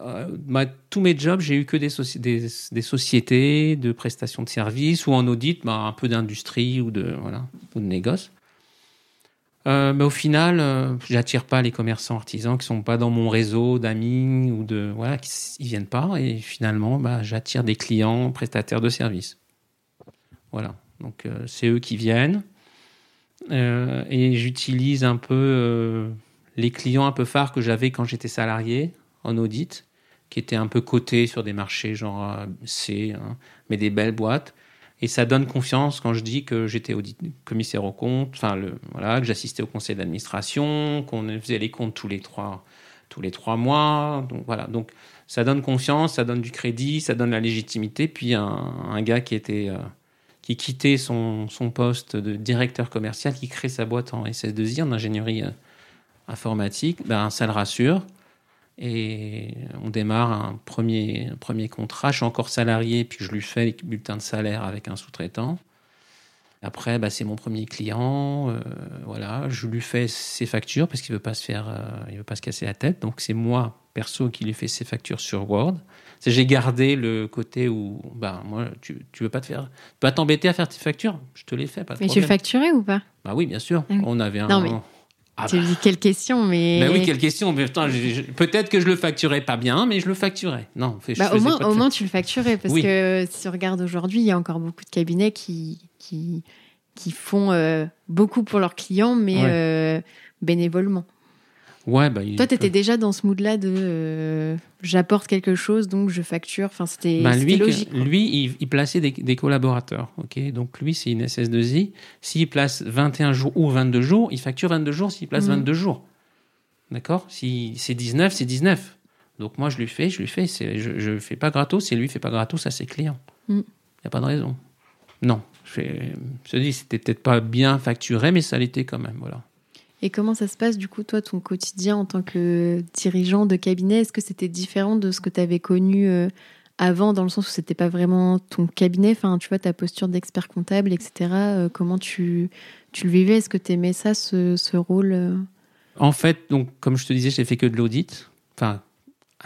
euh, tous mes jobs, j'ai eu que des, soci- des, des sociétés de prestations de services ou en audit, bah, un peu d'industrie ou de voilà de négoce. Euh, mais au final, euh, j'attire pas les commerçants artisans qui sont pas dans mon réseau d'amis ou de voilà, qui ils viennent pas et finalement, bah, j'attire des clients prestataires de services. Voilà, donc euh, c'est eux qui viennent et j'utilise un peu les clients un peu phares que j'avais quand j'étais salarié en audit qui étaient un peu cotés sur des marchés genre euh, C, hein, mais des belles boîtes. Et ça donne confiance quand je dis que j'étais audit- commissaire aux comptes, enfin le voilà, que j'assistais au conseil d'administration, qu'on faisait les comptes tous les trois tous les trois mois. Donc voilà, donc ça donne confiance, ça donne du crédit, ça donne la légitimité. Puis un, un gars qui était euh, qui quittait son, son poste de directeur commercial, qui crée sa boîte en SS2I, en ingénierie euh, informatique, ben, ça le rassure. Et on démarre un premier, un premier contrat. Je suis encore salarié, puis je lui fais les bulletins de salaire avec un sous-traitant. Après, bah, c'est mon premier client. euh, voilà, je lui fais ses factures parce qu'il veut pas se faire, euh, il veut pas se casser la tête. Donc c'est moi perso qui lui fais ses factures sur Word. J'ai gardé le côté où, bah moi, tu, tu veux pas te faire, tu vas t'embêter à faire tes factures, je te les fais, pas de Mais tu problème. facturais ou pas? Bah oui, bien sûr. Ah. On avait un. Non, mais Ah Tu bah. quelle question, mais. Bah oui, quelle question. Peut-être que je le facturais pas bien, mais je le facturais. Non, je Bah, au, moins, pas de au fac- moins, tu le facturais. Parce Oui. que si on regarde aujourd'hui, il y a encore beaucoup de cabinets qui, qui, qui font euh, beaucoup pour leurs clients, mais Ouais. euh, bénévolement. Ouais, bah, Toi, tu peut- étais déjà dans ce mood-là de euh, j'apporte quelque chose, donc je facture. Enfin, c'était c'était lui, logique. lui il, il plaçait des, des collaborateurs. ok? Donc lui, c'est une SS2I. S'il place 21 jours ou 22 jours, il facture 22 jours s'il place Mhm. 22 jours. D'accord? Si c'est 19, c'est 19. Donc moi, je lui fais, je lui fais. Je ne fais pas gratos. Si lui fait pas gratos, ça c'est client. Il Mhm. n'y a pas de raison. Non. Je, je te dis, c'était peut-être pas bien facturé, mais ça l'était quand même. Voilà. Et comment ça se passe, du coup, toi, ton quotidien en tant que dirigeant de cabinet? Est-ce que c'était différent de ce que tu avais connu euh, avant, dans le sens où c'était pas vraiment ton cabinet? Enfin, tu vois, ta posture d'expert comptable, etc. euh, comment tu, tu le vivais? Est-ce que tu aimais ça, ce, ce rôle euh? En fait, donc, comme je te disais, j'ai fait que de l'audit. Enfin,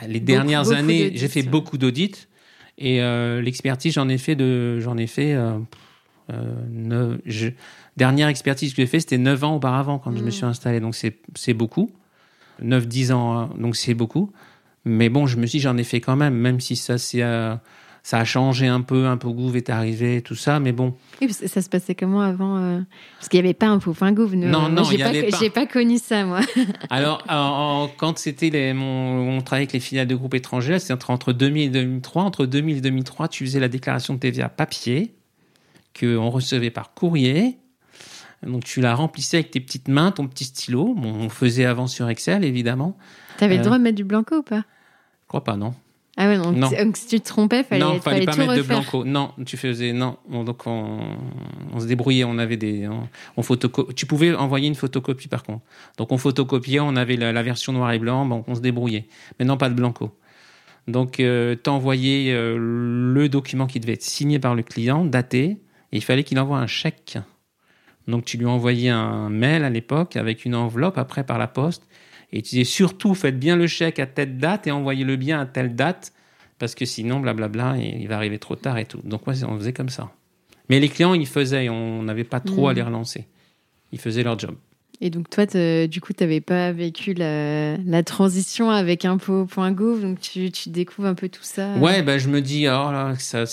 les dernières beaucoup années, j'ai fait beaucoup d'audits. Et euh, l'expertise, j'en ai fait de, j'en ai fait. euh, euh, je- dernière expertise que j'ai fait, c'était 9 ans auparavant quand je me Mm. suis installé. Donc c'est beaucoup. 9-10 ans, donc c'est beaucoup. Mais bon, je me suis dit, j'en ai fait quand même, même si ça c'est euh, ça a changé un peu, un peu Gouv est arrivé, tout ça, mais bon. Oui, ça se passait comment avant euh, Parce qu'il n'y avait pas un point Gouv. Non, non, j'ai pas, pas. pas connu ça, moi. (laughs) Alors, quand c'était mon, on travaillait avec les filiales de groupes étrangers, c'était entre 2000 et 2003. Entre 2000 et 2003, tu faisais la déclaration de TVA papier, qu'on recevait par courrier. Donc, tu la remplissais avec tes petites mains, ton petit stylo. Bon, on faisait avant sur Excel, évidemment. Tu avais le droit de mettre du blanco ou pas? Je crois pas, non. Ah ouais, donc, si tu te trompais, fallait, non, fallait, fallait pas mettre de blanco. Non, tu faisais non. Donc on, on, se débrouillait, on avait des, on, photoco Tu pouvais envoyer une photocopie par contre. Donc on photocopiait, on avait la, version noir et blanc, donc on se débrouillait. Mais non, pas de blanco. Donc euh, tu envoyais euh, le document qui devait être signé par le client, daté, et il fallait qu'il envoie un chèque. Donc tu lui envoyais un mail à l'époque avec une enveloppe après par la poste et tu disais surtout, faites bien le chèque à telle date et envoyez-le bien à telle date, parce que sinon, blablabla, il va arriver trop tard et tout. Donc, on faisait comme ça. Mais les clients, ils faisaient, on n'avait pas trop à hmm. les relancer. Ils faisaient leur job. Et donc, toi, du coup, tu n'avais pas vécu la, transition avec impôt.gouv, donc tu, tu, découvres un peu tout ça? Ouais, bah, je me dis, oh là, ça,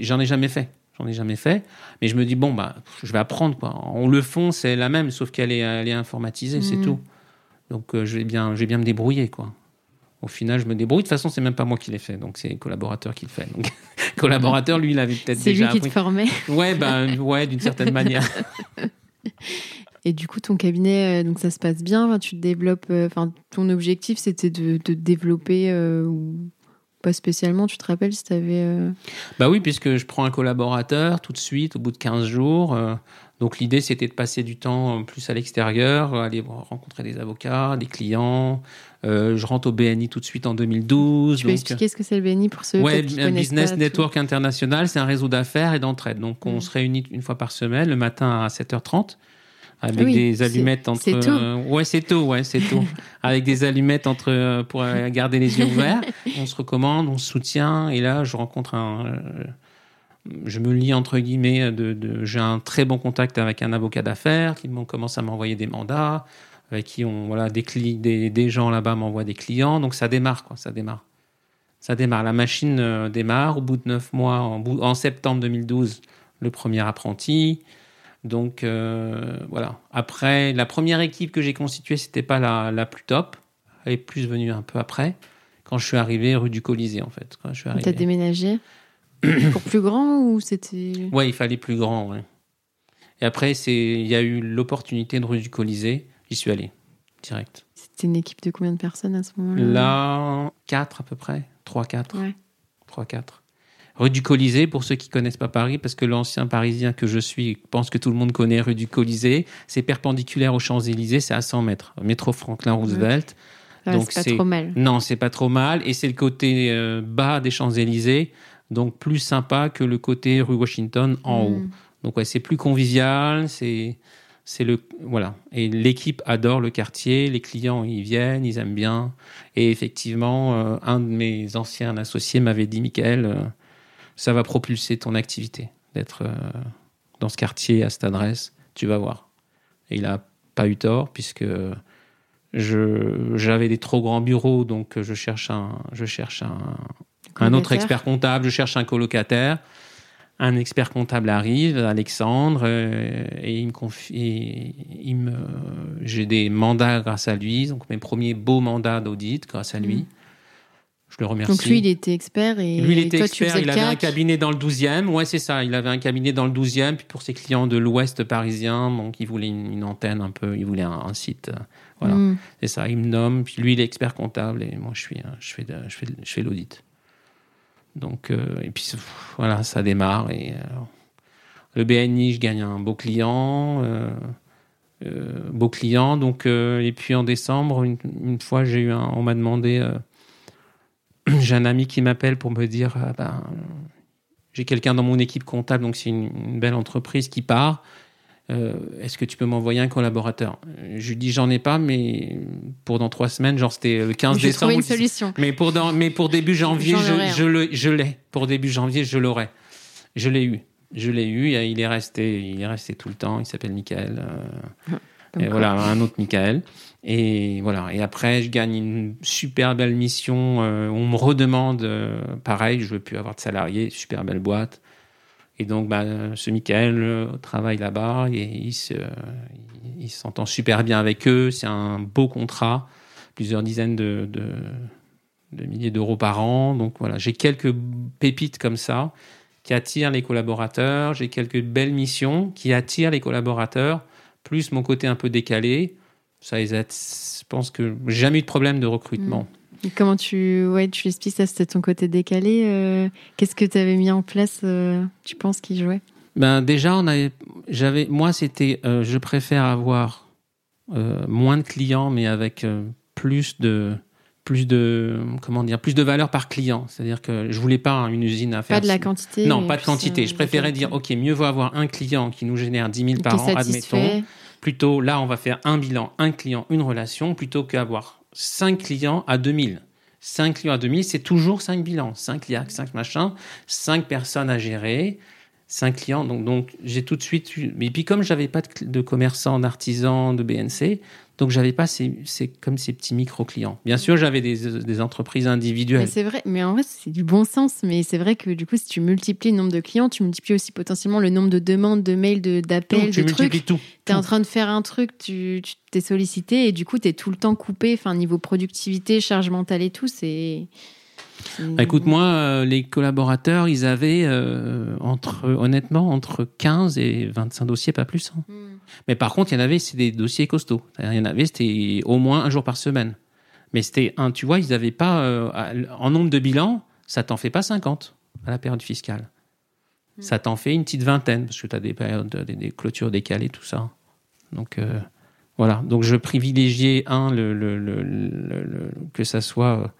j'en ai jamais fait. J'en ai jamais fait. Mais je me dis, bon, bah, je vais apprendre, quoi. On le fond, c'est la même, sauf qu'elle est, elle est informatisée, c'est hmm. tout. Donc euh, je, vais bien, je vais bien me débrouiller, quoi. Au final, je me débrouille. De toute façon, c'est même pas moi qui l'ai fait, donc c'est le collaborateur qui le fait. Donc, (laughs) collaborateur, lui, il avait peut-être déjà. C'est lui qui te formait. Ouais, ben, ouais, d'une certaine manière. (laughs) (laughs) Et du coup, ton cabinet, euh, donc ça se passe bien. tu te développes. Euh, enfin, ton objectif, c'était de, de développer ou pas spécialement. Tu te rappelles si tu avais. Bah oui, puisque je prends un collaborateur tout de suite, au bout de 15 jours. Donc l'idée, c'était de passer du temps plus à l'extérieur, aller rencontrer des avocats, des clients. Euh, je rentre au BNI tout de suite en 2012. Tu peux expliquer ce que c'est le BNI pour ceux ouais, qui connaissent Business Network International, c'est un réseau d'affaires et d'entraide. Donc on se réunit une fois par semaine, le matin à 7h30 avec des allumettes entre c'est tôt. ouais c'est tôt ouais c'est tôt (laughs) avec des allumettes entre euh, pour garder les yeux ouverts. (laughs) On se recommande on se soutient. Et là je rencontre un euh, je me lis entre guillemets de, j'ai un très bon contact avec un avocat d'affaires qui commence à m'envoyer des mandats avec qui on voilà des des, des gens là-bas m'envoient des clients. Donc ça démarre quoi ça démarre. Ça démarre. La machine euh, démarre. Au bout de neuf mois en, en, septembre 2012 le premier apprenti donc euh, voilà après la première équipe que j'ai constituée c'était pas la, la plus top elle est plus venue un peu après quand je suis arrivé rue du Colisée en fait quand je suis arrivé. T'as déménagé (coughs) pour plus grand ou c'était Ouais, il fallait plus grand. Ouais. Et après, c'est il y a eu l'opportunité de rue du Colisée. J'y suis allé direct. C'était une équipe de combien de personnes à ce moment-là? Là, 4 à peu près, 3 4. Ouais. 3 4. Rue du Colisée, pour ceux qui connaissent pas Paris, parce que l'ancien Parisien que je suis pense que tout le monde connaît rue du Colisée, c'est perpendiculaire aux Champs-Élysées, c'est à 100 mètres. Métro Franklin Roosevelt. Donc c'est pas trop mal. Non, c'est pas trop mal. Et c'est le côté euh, bas des Champs-Élysées donc plus sympa que le côté rue Washington en mm. haut. Donc ouais, c'est plus convivial, c'est c'est le voilà et l'équipe adore le quartier, les clients y viennent, ils aiment bien et effectivement euh, un de mes anciens associés m'avait dit Michael euh, ça va propulser ton activité d'être euh, dans ce quartier à cette adresse, tu vas voir. Et il a pas eu tort puisque j'avais des trop grands bureaux donc je cherche un je cherche un un autre expert comptable, je cherche un colocataire. Un expert comptable arrive, Alexandre, euh, et il me confie, il me, j'ai des mandats grâce à lui, donc mes premiers beaux mandats d'audit grâce à lui. Mm. Je le remercie. Donc lui, il était expert et lui, il était toi, expert. il avait un cabinet dans le 12e. Ouais, c'est ça. Il avait un cabinet dans le 12e. Puis pour ses clients de l'Ouest parisien, donc il voulait une, antenne un peu, il voulait un, site. Euh, voilà, mm. c'est ça. Il me nomme. Puis lui, il est expert comptable et moi, je suis, je fais, je fais, je fais l'audit. Donc, euh, et puis voilà, ça démarre. Et, euh, le BNI, je gagne un beau client. Euh, beau client. Donc, et puis en décembre, une, fois, j'ai eu un, on m'a demandé, (clears throat) j'ai un ami qui m'appelle pour me dire, ah ben, j'ai quelqu'un dans mon équipe comptable, donc c'est une, belle entreprise qui part. Euh, est-ce que tu peux m'envoyer un collaborateur? Je lui dis j'en ai pas, mais pour dans trois semaines, genre c'était le 15 décembre. une solution. Mais pour, dans, mais pour début janvier, je, je l'ai. Pour début janvier, je l'aurai. Je l'ai eu. Je l'ai eu. Il est resté, il est resté tout le temps. Il s'appelle Michael. Euh, Et voilà, un autre Michael. Et voilà. Et après, je gagne une super belle mission. on me redemande, pareil, je veux plus avoir de salariés, super belle boîte. Et donc, bah, ce Michael travaille là-bas et il, se, il s'entend super bien avec eux. C'est un beau contrat, plusieurs dizaines de, de, milliers d'euros par an. Donc voilà, j'ai quelques pépites comme ça qui attirent les collaborateurs. J'ai quelques belles missions qui attirent les collaborateurs, plus mon côté un peu décalé. Ça les Je pense que j'ai jamais eu de problème de recrutement. Mmh. comment tu, ouais, tu expliques ça C'était ton côté décalé. Euh, qu'est-ce que tu avais mis en place euh, Tu penses qu'il jouait? Ben déjà, on avait, j'avais, moi, c'était, euh, je préfère avoir moins de clients, mais avec plus de, plus de, comment dire, plus de valeur par client. C'est-à-dire que je voulais pas une usine à faire. Pas de la quantité. Non, pas de quantité. Je préférais dire, ok, mieux vaut avoir un client qui nous génère 10 000 par an, admettons. Plutôt, là, on va faire un bilan, un client, une relation, plutôt qu'avoir 5 clients à 2000. 5 clients à 2000, c'est toujours 5 bilans. 5 liacs, 5 machins, 5 personnes à gérer cinq clients. Donc, donc j'ai tout de suite eu. Mais puis, comme j'avais pas de, de commerçants, d'artisans, de BNC, donc j'avais pas ces, c'est comme ces petits micro-clients. Bien sûr, j'avais des, des, entreprises individuelles. C'est vrai, mais en vrai, c'est du bon sens. Mais c'est vrai que du coup, si tu multiplies le nombre de clients, tu multiplies aussi potentiellement le nombre de demandes, de mails, de, d'appels, de trucs. Tu es en train de faire un truc, tu, tu t'es sollicité et du coup, tu es tout le temps coupé. Enfin, niveau productivité, charge mentale et tout, c'est. Bah, écoute, moi, euh, les collaborateurs, ils avaient euh, entre, honnêtement, entre 15 et 25 dossiers, pas plus. Hein. Hmm. Mais par contre, il y en avait, c'est des dossiers costauds. Il y en avait, c'était au moins un jour par semaine. Mais c'était un, tu vois, ils n'avaient pas, euh, en nombre de bilans, ça t'en fait pas 50 à la période fiscale. Hmm. Ça t'en fait une petite vingtaine, parce que tu as des périodes, des, clôtures décalées, tout ça. Donc, voilà. Donc, je privilégiais, un, le, le, le que ça soit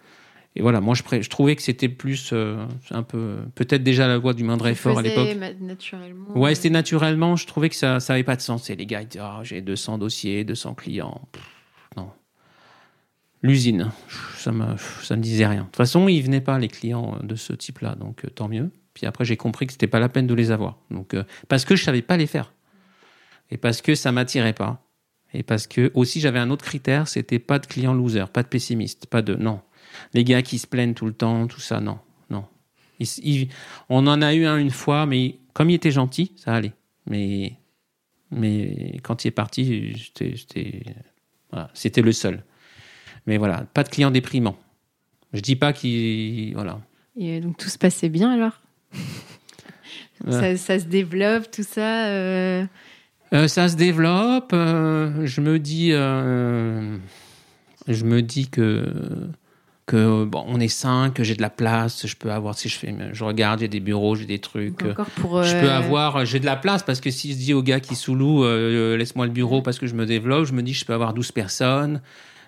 et voilà, moi je, je trouvais que c'était plus euh, un peu peut-être déjà la voix du moindre effort à l'époque. naturellement. Ouais, c'était naturellement. Je trouvais que ça ça avait pas de sens. Et les gars ils disaient ah, j'ai 200 dossiers, 200 clients. non. L'usine, ça me ça me disait rien. De toute façon, ils venaient pas les clients de ce type-là, donc euh, tant mieux. Puis après j'ai compris que c'était pas la peine de les avoir. Donc euh, parce que je savais pas les faire et parce que ça m'attirait pas et parce que aussi j'avais un autre critère, c'était pas de clients loser, pas de pessimiste, pas de non les gars qui se plaignent tout le temps, tout ça, non, non. on en a eu un une fois, mais comme il était gentil, ça allait. Mais, mais quand il est parti, c'était le seul. Mais voilà, pas de client déprimant. Je dis pas qu'il. Voilà. Et donc tout se passait bien alors? (laughs) Ça, se développe, tout ça euh? Euh, Ça se développe. Euh, je me dis. je me dis que que bon, on est cinq, que j'ai de la place, je peux avoir si je fais, je regarde, j'ai des bureaux, j'ai des trucs. Pour, Je peux euh, avoir, j'ai de la place parce que si je dis au gars qui sous loue, euh, laisse-moi le bureau parce que je me développe, je me dis je peux avoir 12 personnes,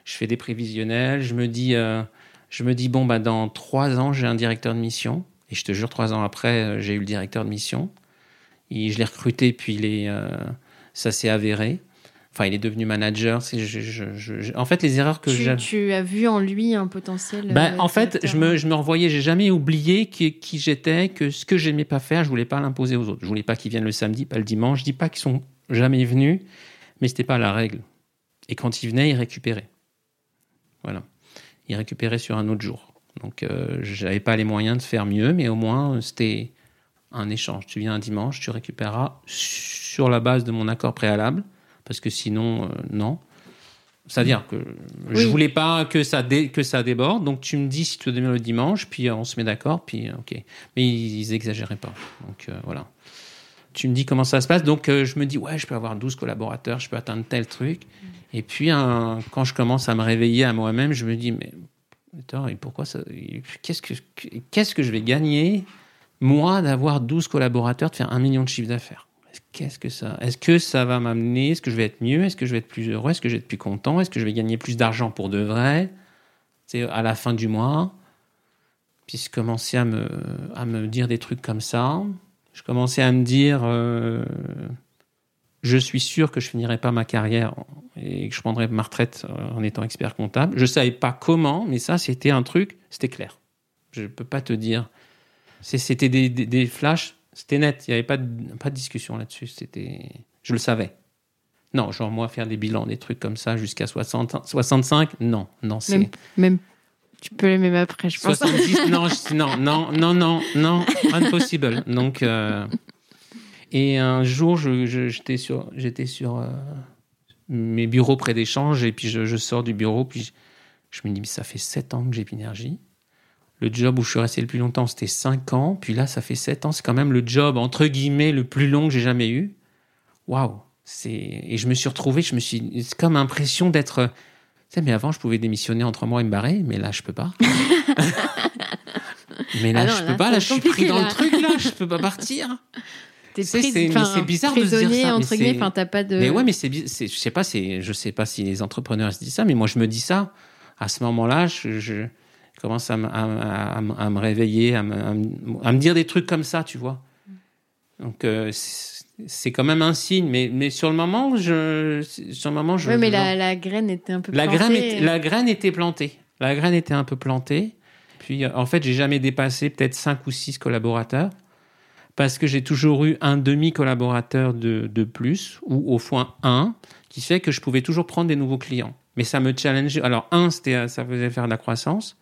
je fais des prévisionnels, je me dis, euh, je me dis bon bah dans trois ans j'ai un directeur de mission et je te jure trois ans après j'ai eu le directeur de mission, et je l'ai recruté puis il ça s'est avéré. Enfin, il est devenu manager. en fait, les erreurs que j'ai. Tu as vu en lui un potentiel. Ben, en fait, je me, je me j'ai jamais oublié qui, qui j'étais, que ce que j'aimais pas faire, je voulais pas l'imposer aux autres. Je voulais pas qu'ils viennent le samedi, pas le dimanche. Je dis pas qu'ils sont jamais venus, mais c'était pas la règle. Et quand ils venaient, ils récupéraient. Voilà. Ils récupéraient sur un autre jour. Donc, euh, j'avais pas les moyens de faire mieux, mais au moins, c'était un échange. Tu viens un dimanche, tu récupéreras sur la base de mon accord préalable parce que sinon, euh, non. C'est-à-dire que je voulais pas que ça, que ça déborde, donc tu me dis si tu veux le dimanche, puis euh, on se met d'accord, puis euh, ok. Mais ils, exagéraient pas. Donc voilà. Tu me dis comment ça se passe, donc je me dis ouais, je peux avoir 12 collaborateurs, je peux atteindre tel truc. Et puis quand je commence à me réveiller à moi-même, je me dis mais attends, et pourquoi ça Qu'est-ce que qu'est-ce que je vais gagner moi d'avoir 12 collaborateurs, de faire un million de chiffre d'affaires? Qu'est-ce que ça? Est-ce que ça va m'amener? Est-ce que je vais être mieux? Est-ce que je vais être plus heureux? Est-ce que je vais être plus content? Est-ce que je vais gagner plus d'argent pour de vrai? C'est à la fin du mois. Puis je commençais à me, à me dire des trucs comme ça. Je commençais à me dire, euh, je suis sûr que je finirai pas ma carrière et que je prendrai ma retraite en étant expert comptable. Je savais pas comment, mais ça c'était un truc, c'était clair. Je peux pas te dire. C'était des, des flashs c'était net. Il n'y avait pas de, pas de discussion là-dessus. C'était, je le savais. Non, genre moi faire des bilans, des trucs comme ça jusqu'à 60, 65, non, non, c'est Même, même, tu peux les même après, je pense. 70, (laughs) non, je- non, non, non, non, non, impossible. Donc, euh, et un jour, je- je- j'étais sur, j'étais sur euh, mes bureaux près d'échange et puis je, sors du bureau, puis je, me dis, mais ça fait 7 ans que j'ai Énergie. Le job où je suis resté le plus longtemps, c'était 5 ans. Puis là, ça fait 7 ans. C'est quand même le job, entre guillemets, le plus long que j'ai jamais eu. Waouh! Et je me suis retrouvé, je me suis. C'est comme impression d'être. Tu sais, mais avant, je pouvais démissionner entre moi et me barrer, mais là, je peux pas. (laughs) mais là, Ah non, je là, peux pas. Là, je suis pris dans là. le truc, là. Je peux pas partir. (laughs) C'est- mais bizarre de se dire prisonnier, ça, mais entre enfin, t'as pas de. Mais ouais, mais c'est, je sais pas, c'est, je sais pas si les entrepreneurs se disent ça, mais moi je me dis ça. À ce moment-là, je, je commence à, me- à, à- à me- à me réveiller, à me, à dire des trucs comme ça, tu vois. Donc euh, c'est, quand même un signe, mais, mais sur le moment, je, sur le moment, je. Ouais, mais je- la, la graine était un peu la plantée. graine, était, la graine était plantée. La graine était un peu plantée. Puis, euh, en fait, j'ai jamais dépassé peut-être cinq ou six collaborateurs parce que j'ai toujours eu un demi-collaborateur de, de plus ou au fois un qui fait que je pouvais toujours prendre des nouveaux clients. Mais ça me challengeait. Alors, un, euh, ça faisait faire de la croissance.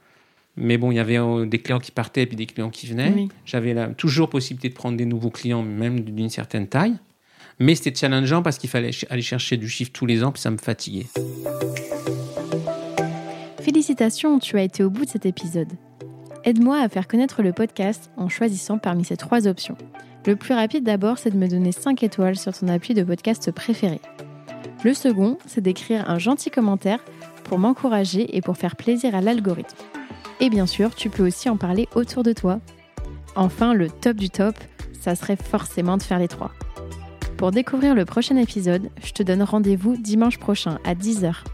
Mais bon, il y avait euh, des clients qui partaient et puis des clients qui venaient. Oui. J'avais la- toujours possibilité de prendre des nouveaux clients, même d'une certaine taille. Mais c'était challengeant parce qu'il fallait aller chercher du chiffre tous les ans, puis ça me fatiguait. Félicitations, tu as été au bout de cet épisode. Aide-moi à faire connaître le podcast en choisissant parmi ces trois options. Le plus rapide d'abord, c'est de me donner 5 étoiles sur ton appui de podcast préféré. Le second, c'est d'écrire un gentil commentaire pour m'encourager et pour faire plaisir à l'algorithme. Et bien sûr, tu peux aussi en parler autour de toi. Enfin, le top du top, ça serait forcément de faire les trois. Pour découvrir le prochain épisode, je te donne rendez-vous dimanche prochain à 10h